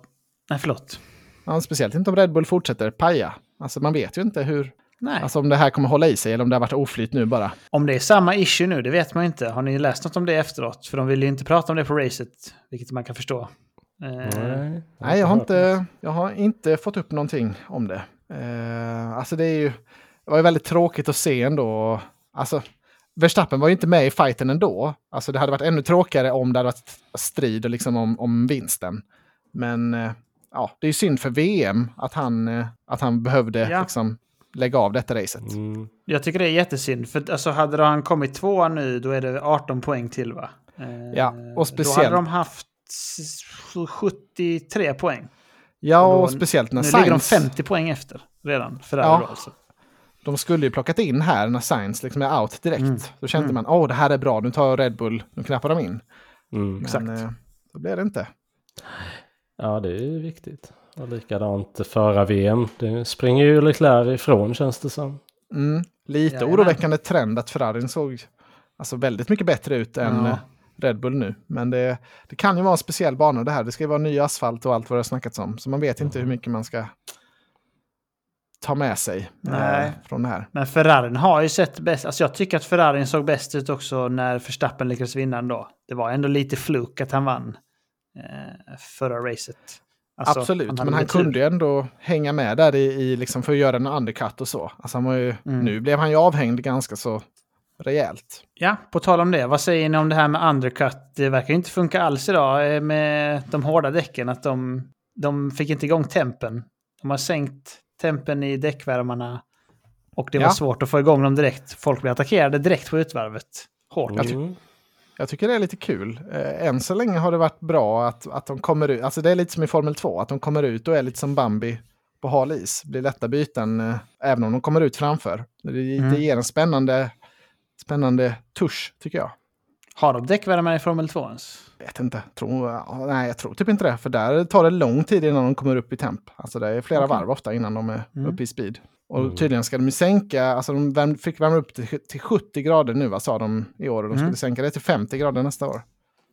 Nej, förlåt. Ja, speciellt inte om Red Bull fortsätter paja. Alltså man vet ju inte hur, Nej. alltså om det här kommer hålla i sig eller om det har varit oflyt nu bara. Om det är samma issue nu, det vet man inte. Har ni läst något om det efteråt? För de vill ju inte prata om det på racet, vilket man kan förstå. Eh, Nej, Nej, jag har, inte, jag har inte fått upp någonting om det. Eh, alltså det är ju, det var ju väldigt tråkigt att se ändå. Alltså, Verstappen var ju inte med i fighten ändå. Alltså det hade varit ännu tråkigare om det hade varit strid och liksom om, om vinsten. Men eh, ja, det är ju synd för VM att han, eh, att han behövde Ja. liksom lägga av detta racet. Mm. Jag tycker det är jättesynd, för alltså, hade han kommit tvåa nu, då är det 18 poäng till va? Eh, Ja, och Då speciellt- hade de haft s- 73 poäng. Ja, Och och, då- speciellt när Nu ligger de Sainz, 50 poäng efter redan. För Ja. ja. alltså. De skulle ju plockat in här när Sainz liksom är out direkt. Mm. Då kände Mm. man, åh det här är bra, nu tar jag Red Bull, nu knappar de in. Mm. Men Exakt. eh, då blev det inte. Ja, det är ju viktigt. Och likadant föra VM. Det springer ju Leclerc ifrån känns det som. Mm. Lite Jajamän. oroväckande trend att Ferrarin såg alltså, väldigt mycket bättre ut än Ja. eh, Red Bull nu. Men det, det kan ju vara en speciell bana det här. Det ska ju vara ny asfalt och allt vad det har snackats om. Så man vet inte hur mycket man ska ta med sig eh, Nej. från det här. Men Ferrarin har ju sett bäst. Alltså jag tycker att Ferrarin såg bäst ut också när Verstappen lyckades vinna ändå. Det var ändå lite fluk att han vann eh, förra racet. Alltså, Absolut, hade men han tur. kunde ju ändå hänga med där i, i liksom för att göra en undercut och så. Alltså han var ju, Mm. Nu blev han ju avhängd ganska så rejält. Ja, på tal om det. Vad säger ni om det här med undercut? Det verkar ju inte funka alls idag eh, med de hårda däcken. Att de, de fick inte igång tempen. De har sänkt tempen i däckvärmarna. Och det var Ja. svårt att få igång dem direkt. Folk blev attackerade direkt på utvarvet. Hårt. Jag ty- Mm. Jag tycker det är lite kul. Eh, än så länge har det varit bra att, att de kommer ut. Alltså det är lite som i Formel 2, att de kommer ut och är lite som Bambi på hal is. Blir lätta byten eh, även om de kommer ut framför. Det, Mm. det ger en spännande, spännande tusch tycker jag. Har de däckvärmare i Formel 2 ens? vet inte. Tror, ja, nej, jag tror typ inte det. För där tar det lång tid innan de kommer upp i temp. Alltså det är flera Okej. varv ofta innan de är Mm. uppe i speed. Och Mm. tydligen ska de ju sänka, alltså de värm, fick värma upp till, till 70 grader nu, vad sa de i år? Och de skulle Mm. sänka det till 50 grader nästa år.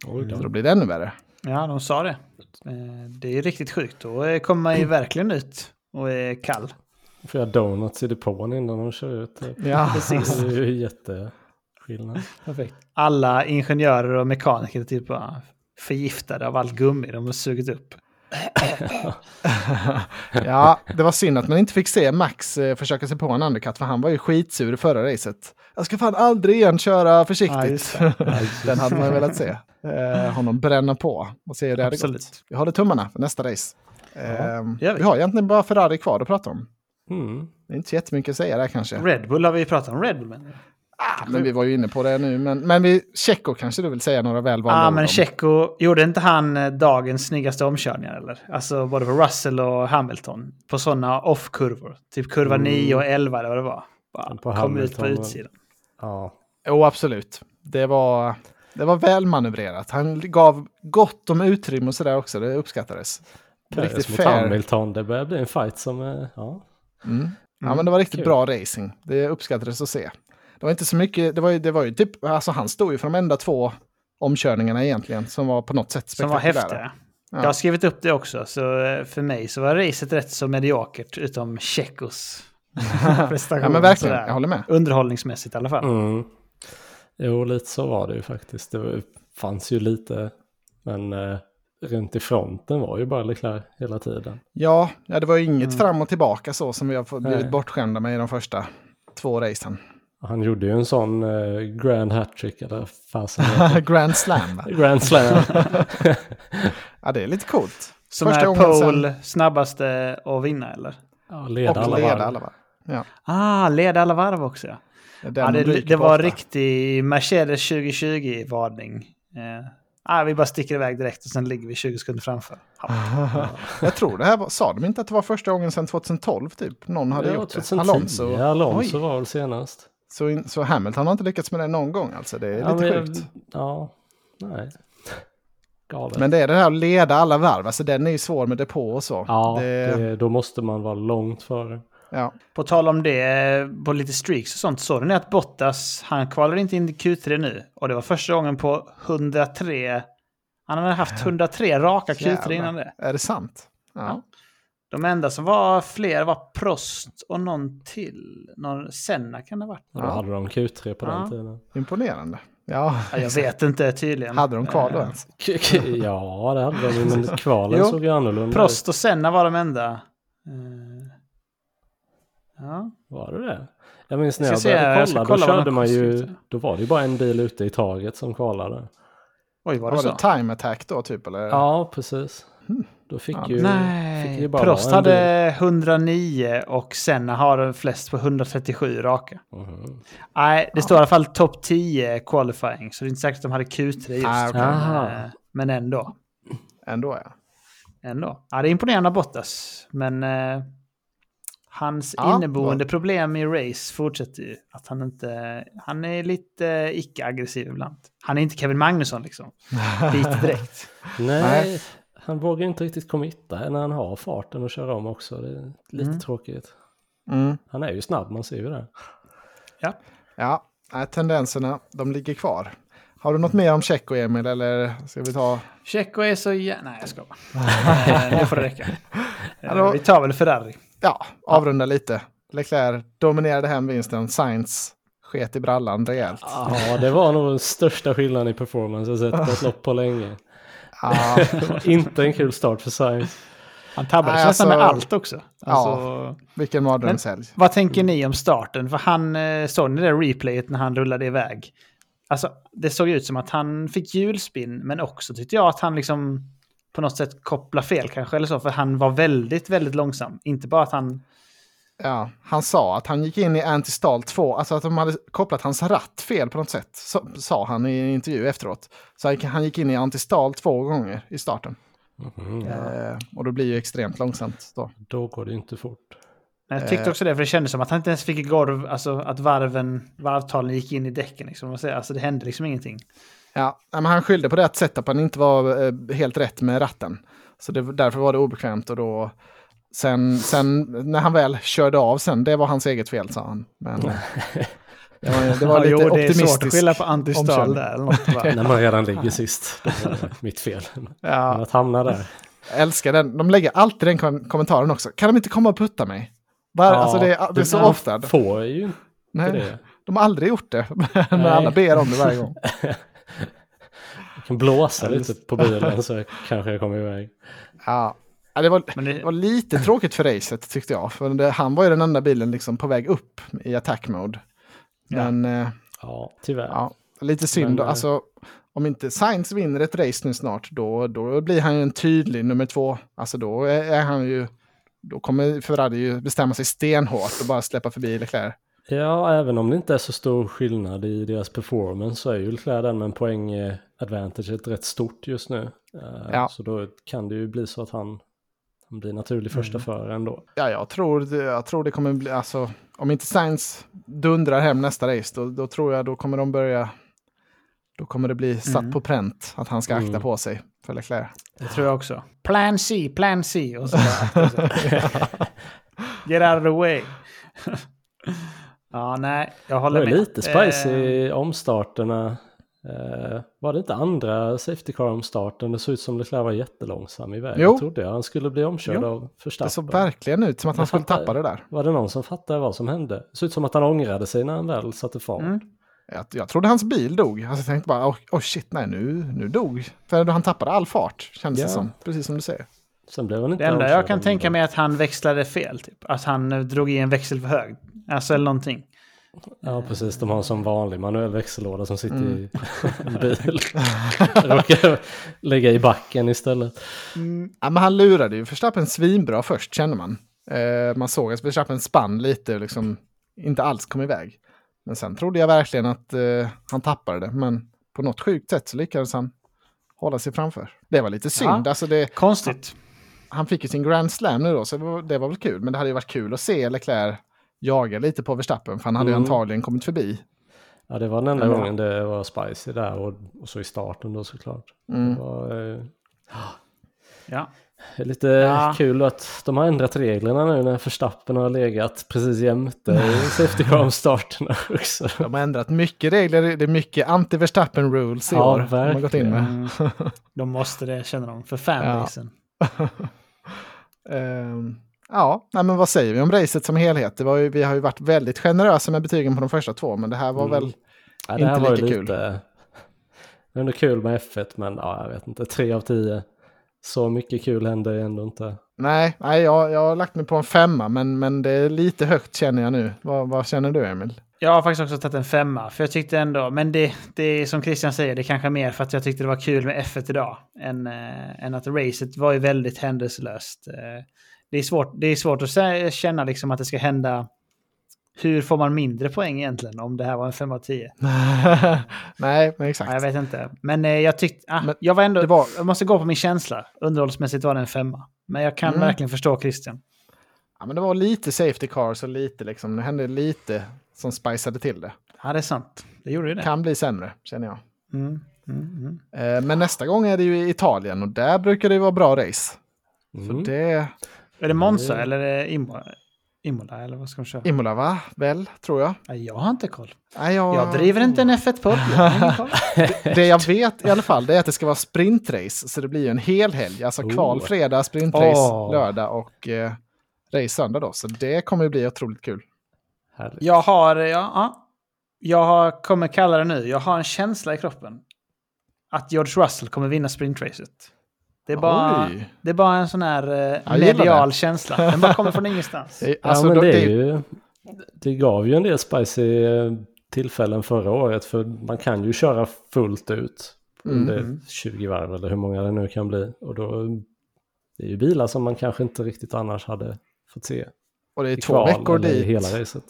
Oj Så då blir det ännu värre. Ja, de sa det. Eh, Det är riktigt sjukt. Då kommer man ju verkligen ut och är kall. Får jag donuts i depån innan de kör ut. Det Ja, Precis. är ju jätteskillnad. (laughs) Perfekt. Alla ingenjörer och mekaniker är typ bara förgiftade av allt gummi de har sugit upp. (laughs) ja, det var synd att man inte fick se Max eh, försöka sig på en undercut, för han var ju skitsur i förra racet. Jag ska fan aldrig igen köra Ja, försiktigt. just (laughs) Den hade man velat se. Eh, honom bränna på och se hur det hade gått. Vi håller tummarna för nästa race. Ehm, gör vi. vi har egentligen bara Ferrari kvar att prata om. Mm. Det är inte så jättemycket att säga där kanske. Red Bull har vi pratat om. Red Bull men... Ah, men vi var ju inne på det nu. Men, men vi, Checo kanske du vill säga några välvalda Ja, ord men. Checo, gjorde inte han eh, dagens snyggaste omkörningar eller? Alltså både på Russell och Hamilton. På sådana off-kurvor. Typ kurva Mm. 9 och 11 eller vad det var. Bara På kom ut på Hamilton utsidan. Ja. Jo, absolut. Det var, det var välmanövrerat. Han gav gott om utrymme och sådär också. Det uppskattades. Perez Riktigt mot fair. Hamilton, det börjar bli en fight som är... Ja. Mm. Ja, men det var riktigt kul. bra racing. Det uppskattades att se. Det var inte så mycket, det var ju, det var ju typ, alltså han stod ju för de enda två omkörningarna egentligen som var på något sätt Som var spektakulära. häftiga. Ja. Jag har skrivit upp det också, så eh, för mig så var racet rätt så mediokert, utom Checos (laughs) prestation. Ja men verkligen, sådär. jag håller med. Underhållningsmässigt i alla fall. Mm. Jo, lite så var det ju faktiskt. Det fanns ju lite, men eh, runt i fronten var ju bara Leclerc hela tiden. Ja, ja, det var ju inget Mm. fram och tillbaka så som vi har blivit Nej. bortskämda med i de första två racen. Han gjorde ju en sån eh, grand hattrick, eller fasen (laughs) Grand Slam. det? Grand slam. (laughs) Ja, det är lite coolt. Som Första är gången sen- pole, snabbaste att vinna eller? Ja, leda Och alla leda varv. alla varv. Ja, Ah, leda alla varv också ja. ja det, det var riktig Mercedes 2020-varning. Eh, ah, vi bara sticker iväg direkt och sen ligger vi 20 sekunder framför. Ja. (laughs) Jag tror det här var, sa de inte att det var första gången sedan 2012 typ? Någon hade Ja, gjort det. 2010. Alonso. Alonso Oj. var väl senast. Så, in, så Hamilton har inte lyckats med det någon gång alltså. Det är ja, lite men- sjukt. Ja, nej. Galet. Men det är det här att leda alla varv. Alltså den är ju svår med depå och så. ja, det, det, då måste man vara långt före. ja. På tal om det, på lite streaks och sånt, såg ni att Bottas, han kvalar inte in i Q3 nu. Och det var första gången på 103, han hade haft 103 raka Q3 Jävlar. innan det. Är det sant? Ja. Ja. De enda som var fler var Prost och någon till. Någon Senna kan det ha varit. Och då Ja. hade de Q3 på Ja. den tiden. Imponerande. Ja, Ja, jag vet inte tydligen. Hade de kvar då Eh, ens? Ja, det hade de men (laughs) kvalen Jo, såg ju annorlunda Prost och Senna var de enda. Eh, Ja. Var det det? Jag minns när Jag jag började jag kolla, då kolla vad körde de man ju, då var det ju bara en bil ute i taget som kvalade. Oj, var Var det det så? time attack då typ? Eller? Ja, precis. Då fick Ja. ju, fick Nej, ju bara Prost hade 109 och Senna har flest på 137 raka. Mhm. Nej, det står i alla fall topp 10 qualifying, så det är inte säkert att de hade Q3 just. Ah, men, Aha. eh, men ändå. Ändå ja. ändå. Ja, det är imponerande av Bottas, men eh, hans Ja, inneboende problem i race fortsätter ju. Att han inte... Han är lite icke-aggressiv ibland. Han är inte Kevin Magnusson liksom. (laughs) Lite direkt. Nej, Nej. Han vågar inte riktigt committa när han har farten och köra om också. Det är lite Mm. tråkigt. Mm. Han är ju snabb, man ser ju det. Ja. Ja, tendenserna, de ligger kvar. Har du något mer om Checo, Emil, eller ska vi ta... Checo är så jä... Nej, jag ska bara. (laughs) Eh, Nu får det räcka. Hallå? Vi tar väl Ferrari. Ja, avrunda lite. Leclerc dominerade hem vinsten. Sainz sket i brallan rejält. Ja, det var nog den största skillnaden i performance jag sett på ett lopp på länge. Ja, var (laughs) inte en kul start för Sainz. Han tabbades Nej, nästan med alltså- allt också. Alltså, vilken mardrömshelg. Vad tänker ni om starten? För han, eh, såg ni det replayet när han rullade iväg? Alltså, det såg ut som att han fick hjulspinn, men också tyckte jag att han liksom på något sätt kopplade fel kanske, eller så, för han var väldigt, väldigt långsam. Inte bara att han... Ja, han sa att han gick in i anti-stall 2, alltså att de hade kopplat hans ratt fel på något sätt, så, sa han i en intervju efteråt. Så han- gick in i anti-stall två gånger i starten. Mhm. Eh, och då blir ju extremt långsamt då. Då går det inte fort. Men jag tyckte Eh. också det, för det kändes som att han inte ens fick golv, alltså att varven, varvtalen gick in i däcken. Liksom, alltså det hände liksom ingenting. Ja, men han skyllde på det att setupen inte var eh, helt rätt med ratten. Så det, därför var det obekvämt och då... Sen, sen när han väl körde av sen, det var hans eget fel sa han. Men, (laughs) det var, det var Ja, lite jo, det är svårt att optimistiskt. skylla på antistal där. Eller något, va? (laughs) När man redan ligger sist. Det var mitt fel. Men Ja, att hamna där. jag älskar den. De lägger alltid den kom kommentaren också. Kan de inte komma och putta mig? Bara, Ja, alltså det, är- det är så ofta. får ju inte Nej, det. de har aldrig gjort det. (laughs) Men alla ber om det varje gång. Jag kan blåsa Ja, lite på bilen så kanske jag kommer iväg. Ja. Ja, det, var, Men det det, var lite tråkigt för racet tyckte jag. För det, han var ju den enda bilen liksom på väg upp i attack mode. Ja. Men eh, Ja, tyvärr. ja, lite synd. Men, eh, Alltså, om inte Sainz vinner ett race nu snart, då, då blir han ju en tydlig nummer två. Alltså då är, han ju... Då kommer Ferrari ju bestämma sig stenhårt och bara släppa förbi Leclerc. Ja, även om det inte är så stor skillnad i deras performance så är ju Leclerc den med en poäng eh, advantage rätt stort just nu. Ja. Så då kan det ju bli så att han, han blir naturlig första Mm. förare ändå. Ja, jag tror, det- jag tror det kommer bli... Alltså, om inte Sainz dundrar hem nästa race, då, då tror jag då kommer de börja... Då kommer det bli satt Mm. på pränt att han ska akta Mm. på sig för Leclerc. det tror jag också. Plan C, plan C. Och så (laughs) Get out of the way. ja, nej, jag Det håller var med. lite spicy Eh, i omstarterna. Eh, var det inte andra Safety Car-omstarten? Det såg ut som Leclerc var jättelångsam i vägen. Jo. trodde jag. Han skulle bli omkörd Jo. av Det Verstappen. såg verkligen ut som att han Jag skulle fattar. tappa det där. Var det någon som fattade vad som hände? Det såg ut som att han ångrade sig när han väl satte fart. Mm. Jag, jag trodde hans bil dog. Alltså, jag tänkte bara, oh, oh shit, nej, nu, nu dog. För han tappade all fart, kändes Ja. det som. Precis som du säger. Sen blev han inte Det enda jag kan tänka mig är att han växlade fel. Typ. Att han eh, drog i en växel för hög. Alltså eller någonting. Ja, precis. De har en sån vanlig manuell växellåda som sitter Mm. (laughs) i en bil. Råkar lägga i backen istället. Ja, men han lurade ju Verstappen svinbra först, känner man. Eh, man såg att Verstappen spann lite och liksom inte alls kom iväg. Men sen trodde jag verkligen att eh, han tappade det. Men på något sjukt sätt så lyckades han hålla sig framför. Det var lite synd. Ja. Alltså det, Konstigt. han fick ju sin Grand Slam nu då, så det var, det var väl kul. Men det hade ju varit kul att se Leclerc jaga lite på Verstappen, för han hade ju Mm. antagligen kommit förbi. Ja, det var den enda Ja. gången det var spicy där och, och så i starten då såklart. Mm. Det var eh, Ja. lite Ja. kul att de har ändrat reglerna nu när Verstappen har legat precis jämte i Safety Car-starterna också. De har ändrat mycket regler, det är mycket anti-Verstappen rules i Ja, år. De har gått in med. Mm. (laughs) De måste det, känner de. För fanbasen. (laughs) Ehm, ja, nej, men vad säger vi om racet som helhet? Det var ju, vi har ju varit väldigt generösa med betygen på de första två, men det här var Mm. väl... Ja, det här Inte var lika lite... kul. Det var ändå kul med F1 men ja, jag vet inte, tre av tio. Så mycket kul händer ju ändå inte. Nej, nej jag, jag har lagt mig på en femma, men, men det är lite högt känner jag nu. Vad, vad känner du, Emil? Jag har faktiskt också tagit en femma. För jag tyckte ändå, men det, det är som Christian säger, det är kanske mer för att jag tyckte det var kul med F1 idag. Än, äh, än att racet var ju väldigt händelselöst. Eh, det, är svårt, det är svårt att känna liksom att det ska hända. Hur får man mindre poäng egentligen om det här var en 5 av 10? (laughs) nej, men exakt. Ja, jag vet inte. Men eh, jag tyckte, ah, Men jag var ändå, det var- jag måste gå på min känsla. Underhållsmässigt var det en femma. Men jag kan Mm. verkligen förstå Christian. Ja, men det var lite safety cars och lite liksom, det hände lite som spiceade till det. Ja, det är sant. Det gjorde ju det. Kan bli sämre, känner jag. Mm, mm, mm. Eh, men nästa gång är det ju i Italien och där brukar det vara bra race. Så Mm. det... Är det Monza Mm. eller är det Imola? Imola eller vad ska de köra? Imola, va? Väl, tror jag. Nej, jag har inte koll. Nej, jag... Jag driver inte en F1-podd. jag har ingen koll. (laughs) Det jag vet i alla fall det är att det ska vara sprintrace. Så det blir ju en hel helg. Alltså Oh. kval fredag, sprintrace Åh. lördag och eh, race söndag då. Så det kommer ju bli otroligt kul. Härligt. Jag har, ja, ja, jag har, kommer kalla det nu, jag har en känsla i kroppen. Att George Russell kommer vinna sprintracet. Det är bara, Oj. det är bara en sån här eh, medial det. känsla. Den bara kommer från ingenstans. (laughs) Det, är- Ja, alltså, men det, är det, ju, det gav ju en del spicy eh, tillfällen förra året för man kan ju köra fullt ut under Mm. 20 varv eller hur många det nu kan bli. Och då det är ju bilar som man kanske inte riktigt annars hade fått se och det är i två kval veckor dit. hela racet.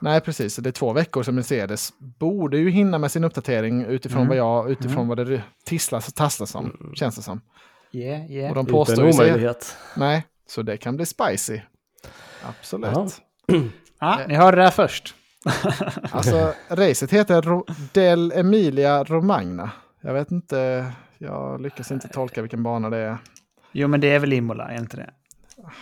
Nej, precis. Det är två veckor som Mercedes borde ju hinna med sin uppdatering utifrån Mm. vad jag, utifrån vad det tisslas och tasslas om, känns det som. Yeah, yeah. Och de Det är inte påstår en ju sig, omöjlighet. Nej, så det kan bli spicy. Absolut. Ja. Ja, ni hörde det här först. (laughs) Alltså, racet heter Ro- Del Emilia Romagna. Jag vet inte, jag lyckas inte tolka vilken bana det är. Jo, men det är väl Imola, är inte det?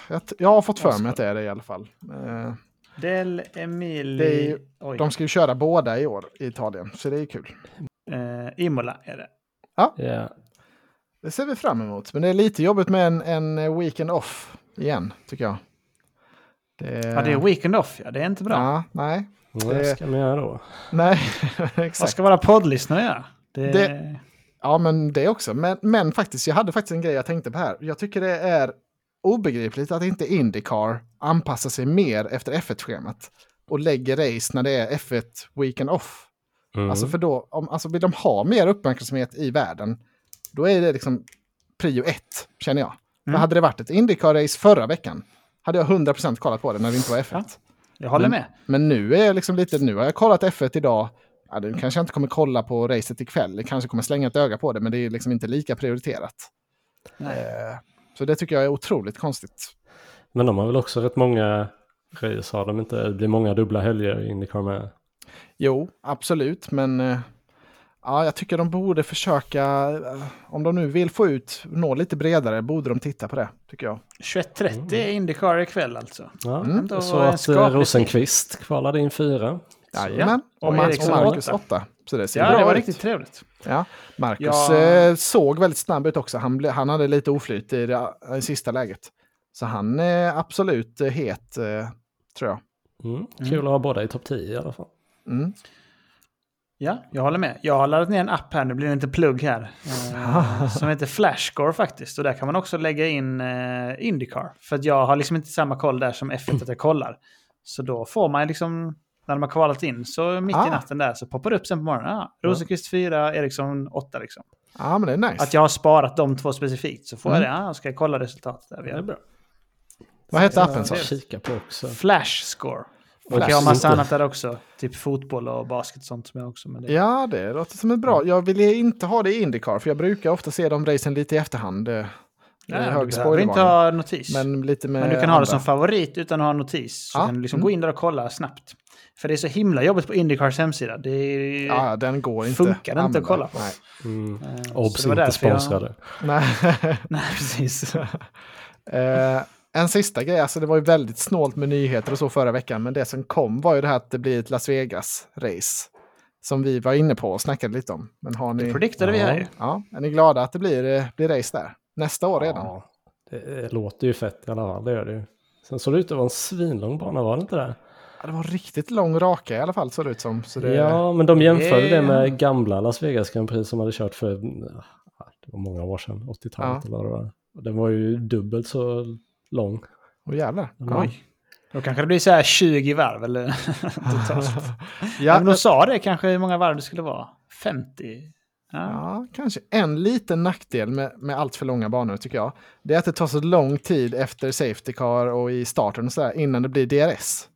Jag, jag har fått för mig att det är det i alla fall. Eh, Del Emili... Ju-. De ska ju köra båda i år i Italien, så det är kul. Eh, Imola är det. Ja. Det ser vi fram emot. Men det är lite jobbigt med en, en weekend off igen, tycker jag. Det, Ja, det är weekend off, ja. Det är inte bra. Ja, nej. Vad Det- ska man göra då? Nej, (laughs) Vad exakt. ska våra poddlyssnare göra? Det... Det- Ja, men det också. Men, men faktiskt, jag hade faktiskt en grej jag tänkte på här. Jag tycker det är obegripligt att inte Indycar anpassar sig mer efter F1-schemat och lägger race när det är F1 weekend off. Mm. Alltså för då, om, alltså vill de ha mer uppmärksamhet i världen, då är det liksom prio ett, känner jag. Mm. För hade det varit ett Indycar-race förra veckan, hade jag 100% kollat på det när det inte var F1. Jag håller Men- med. Men nu är jag liksom lite, nu har jag kollat F1 idag. Ja, nu kanske jag inte kommer kolla på racet ikväll. Jag kanske kommer slänga ett öga på det, men det är liksom inte lika prioriterat. Nej. Eh, så det tycker jag är otroligt konstigt. Men de har väl också rätt många race, har de inte? Det blir många dubbla helger i Indycar med. Jo, absolut, men eh, ja, jag tycker de borde försöka, eh, om de nu vill få ut, nå lite bredare, borde de titta på det, tycker jag. 21.30 är Indycar ikväll alltså. Ja, Mm. Då jag var såg en att eh, Rosenqvist kvalade in fyra. Jajamän, Och och, Marcus åtta. Så det ser Ja, bra det var ut. riktigt trevligt. Ja, Marcus Ja. eh, såg väldigt snabb ut också. Han, ble, han hade lite oflyt i det i sista läget. Så han är absolut het, eh, tror jag. Mm. Kul att ha båda i topp 10 i alla fall. Mm. Ja, jag håller med. Jag har laddat ner en app här, nu blir det inte plugg här, eh, (laughs) som heter Flashscore faktiskt. Och där kan man också lägga in eh, Indycar. För att jag har liksom inte samma koll där som F1 att jag kollar. Så då får man liksom, när de har kvalat in, så mitt Ah. i natten där så poppar det upp sen på morgonen. Ah, Rosenqvist 4, Eriksson 8 liksom. Ja, men det är nice. Att jag har sparat de två specifikt så får Mm. jag det. Ah, ska jag kolla resultatet där? Det är bra. Vad hette appen du? kika på också. Flashscore. Och jag har massa annat där också. Typ fotboll och basket och sånt som jag också. Men det... Ja, det låter som ett bra. Jag vill inte ha det i Indycar, för jag brukar ofta se de racen lite i efterhand. eh, Ja, hög du behöver inte ha notis. Men, Men lite med du kan ha det andra. som favorit utan att ha notis. Så Ja, kan du liksom mm. gå in där och kolla snabbt. För det är så himla jobbigt på Indycars hemsida. Det är... Ja, den går inte. Funkar inte att kolla på. Nej. Mm. Eh, Obs inte därför jag- sponsrade. Nej. (laughs) Nej, precis. (laughs) Eh, en sista grej, alltså det var ju väldigt snålt med nyheter och så förra veckan, men det som kom var ju det här att det blir ett Las Vegas-race. Som vi var inne på och snackade lite om. Men har Det ni, prediktade vi här ju. ja, är ni glada att det blir, eh, blir race där? Nästa år redan? Ja, det, det låter ju fett i alla fall, det gör det ju. Sen såg det ut att vara en svinlång bana, var det inte det? Ja, det var riktigt lång raka i alla fall såg det ut som. Så det, Ja, men de jämförde Det- det med gamla Las Vegas Grand Prix som hade kört för, det var många år sedan, 80-talet Ja. eller vad det var. Den var ju dubbelt så lång. Åh jävlar. Ja. Oj. Då kanske det blir så här 20 varv eller (laughs) totalt. (laughs) Ja, Men de sa det kanske hur många varv det skulle vara. 50? Ja. Ja, kanske en liten nackdel med, med allt för långa banor tycker jag. Det är att det tar så lång tid efter Safety Car och i starten och sådär innan det blir DRS.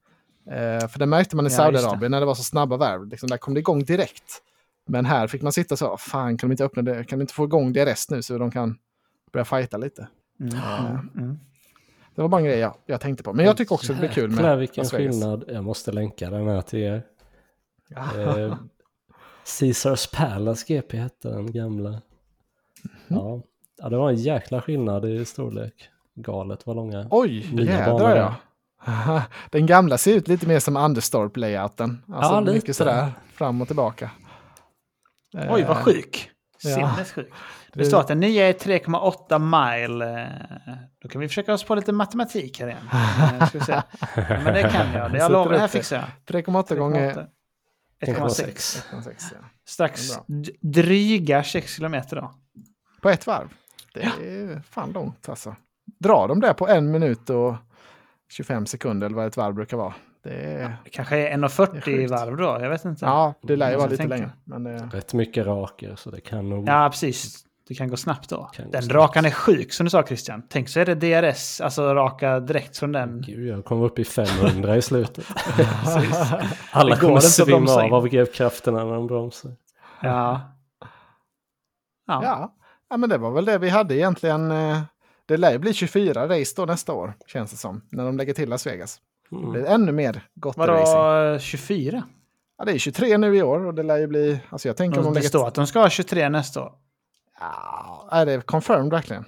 Eh, för det märkte man i Ja, Saudiarabien när det var så snabba varv. Liksom, där kom det igång direkt. Men här fick man sitta så, fan kan de inte öppna det? Kan de inte få igång DRS nu så de kan börja fighta lite? Mm, mm, mm. Det var bara en grej jag, jag tänkte på. Men jag tycker också det blir kul med Jäklar vilken Las Vegas. skillnad. Jag måste länka den här till er. Eh, Caesars Palace GP hette den gamla. Mhm. Ja. ja, det var en jäkla skillnad i storlek. Galet vad långa. Oj, Nya jädrar ja. (laughs) Den gamla ser ut lite mer som Anderstorp-layouten. Alltså Ja, lite. mycket sådär fram och tillbaka. Oj, vad Eh, sjuk. ja. Sinnessjuk. Det står att den nya är 3,8 mile. eh, Då kan vi försöka oss på lite matematik här igen. Eh, Ska vi se. Men det kan jag. Det jag (laughs) lovar, det här fixar jag. 3,8 gånger 1,6. 1,6. 1,6. Ja. Strax dryga 6 kilometer då. På ett varv. Det är fan långt alltså. Drar de det på en minut och 25 sekunder eller vad ett varv brukar vara. Det är, Det kanske är Det är 1,40 sjukt. varv då. Jag vet inte. ja, det lär ju vara lite längre. Men det, Rätt mycket raker så det kan nog... Ja, precis. Det kan gå snabbt då. Kan den snabbt. rakan är sjuk som du sa Christian. Tänk så är det DRS, alltså raka direkt från den. Gud, jag kom upp i 500 i slutet. (laughs) Alla Det kommer svimma av av greppkrafterna när de bromsar. Ja. Ja. ja. ja, men det var väl det vi hade egentligen. eh, Det lär ju bli 24 race då nästa år, känns det som. När de lägger till Las Vegas. Det Mm. blir ännu mer gott racing. Vadå 24? Ja, det är 23 nu i år och det lär ju bli... Alltså jag tänker om de Det lägger... står att de ska ha 23 nästa år. Ja, är det confirmed verkligen?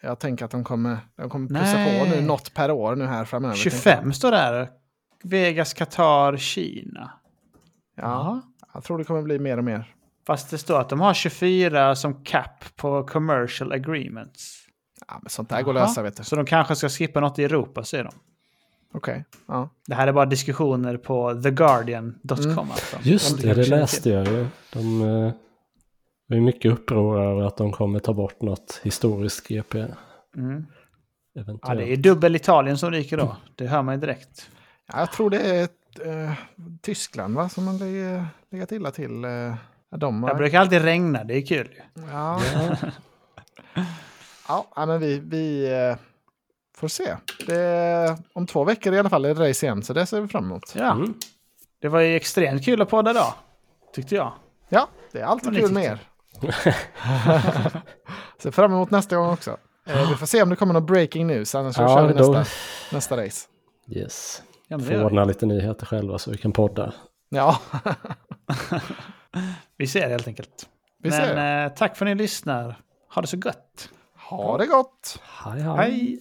Jag tänker att de kommer, de kommer plussa Nej. på nu något per år nu här framöver. tänker 25 står där. Vegas, Qatar, Kina. Ja, jag tror det kommer bli mer och mer. Fast det står att de har 24 som cap på commercial agreements. Ja, men sånt där går att lösa vet du. Så de kanske ska skippa något i Europa, säger de. Okej. Ja. Det här är bara diskussioner på theguardian.com. Mm. Alltså. Just det, det läste jag ju. De var ju mycket uppror över att de kommer ta bort något historiskt GP. Mm. Eventuellt. Ja, det är dubbel Italien som ryker då. Det hör man ju direkt. Ja, jag tror det är ett, eh, Tyskland va, som har legat, legat illa till. Eh, de Det har, brukar alltid regna, det är kul (laughs) ja. ja, ja, men vi, vi eh, får se. Det, om två veckor i alla fall är det race igen, så det ser vi fram emot. Ja, Mm. det var ju extremt kul att podda då. Tyckte jag. Ja, det är alltid kul med er. (laughs) Ser fram emot nästa gång också. Eh, vi får se om det kommer någon breaking news, annars så Ja, kör vi då- nästa, nästa race. Yes. Ja, Får ordna lite nyheter själva så vi kan podda. Ja, (laughs) vi ser helt enkelt. vi Men ser. eh, tack för att ni lyssnar. Ha det så gott. Ha det gott! Hej hej. Hej!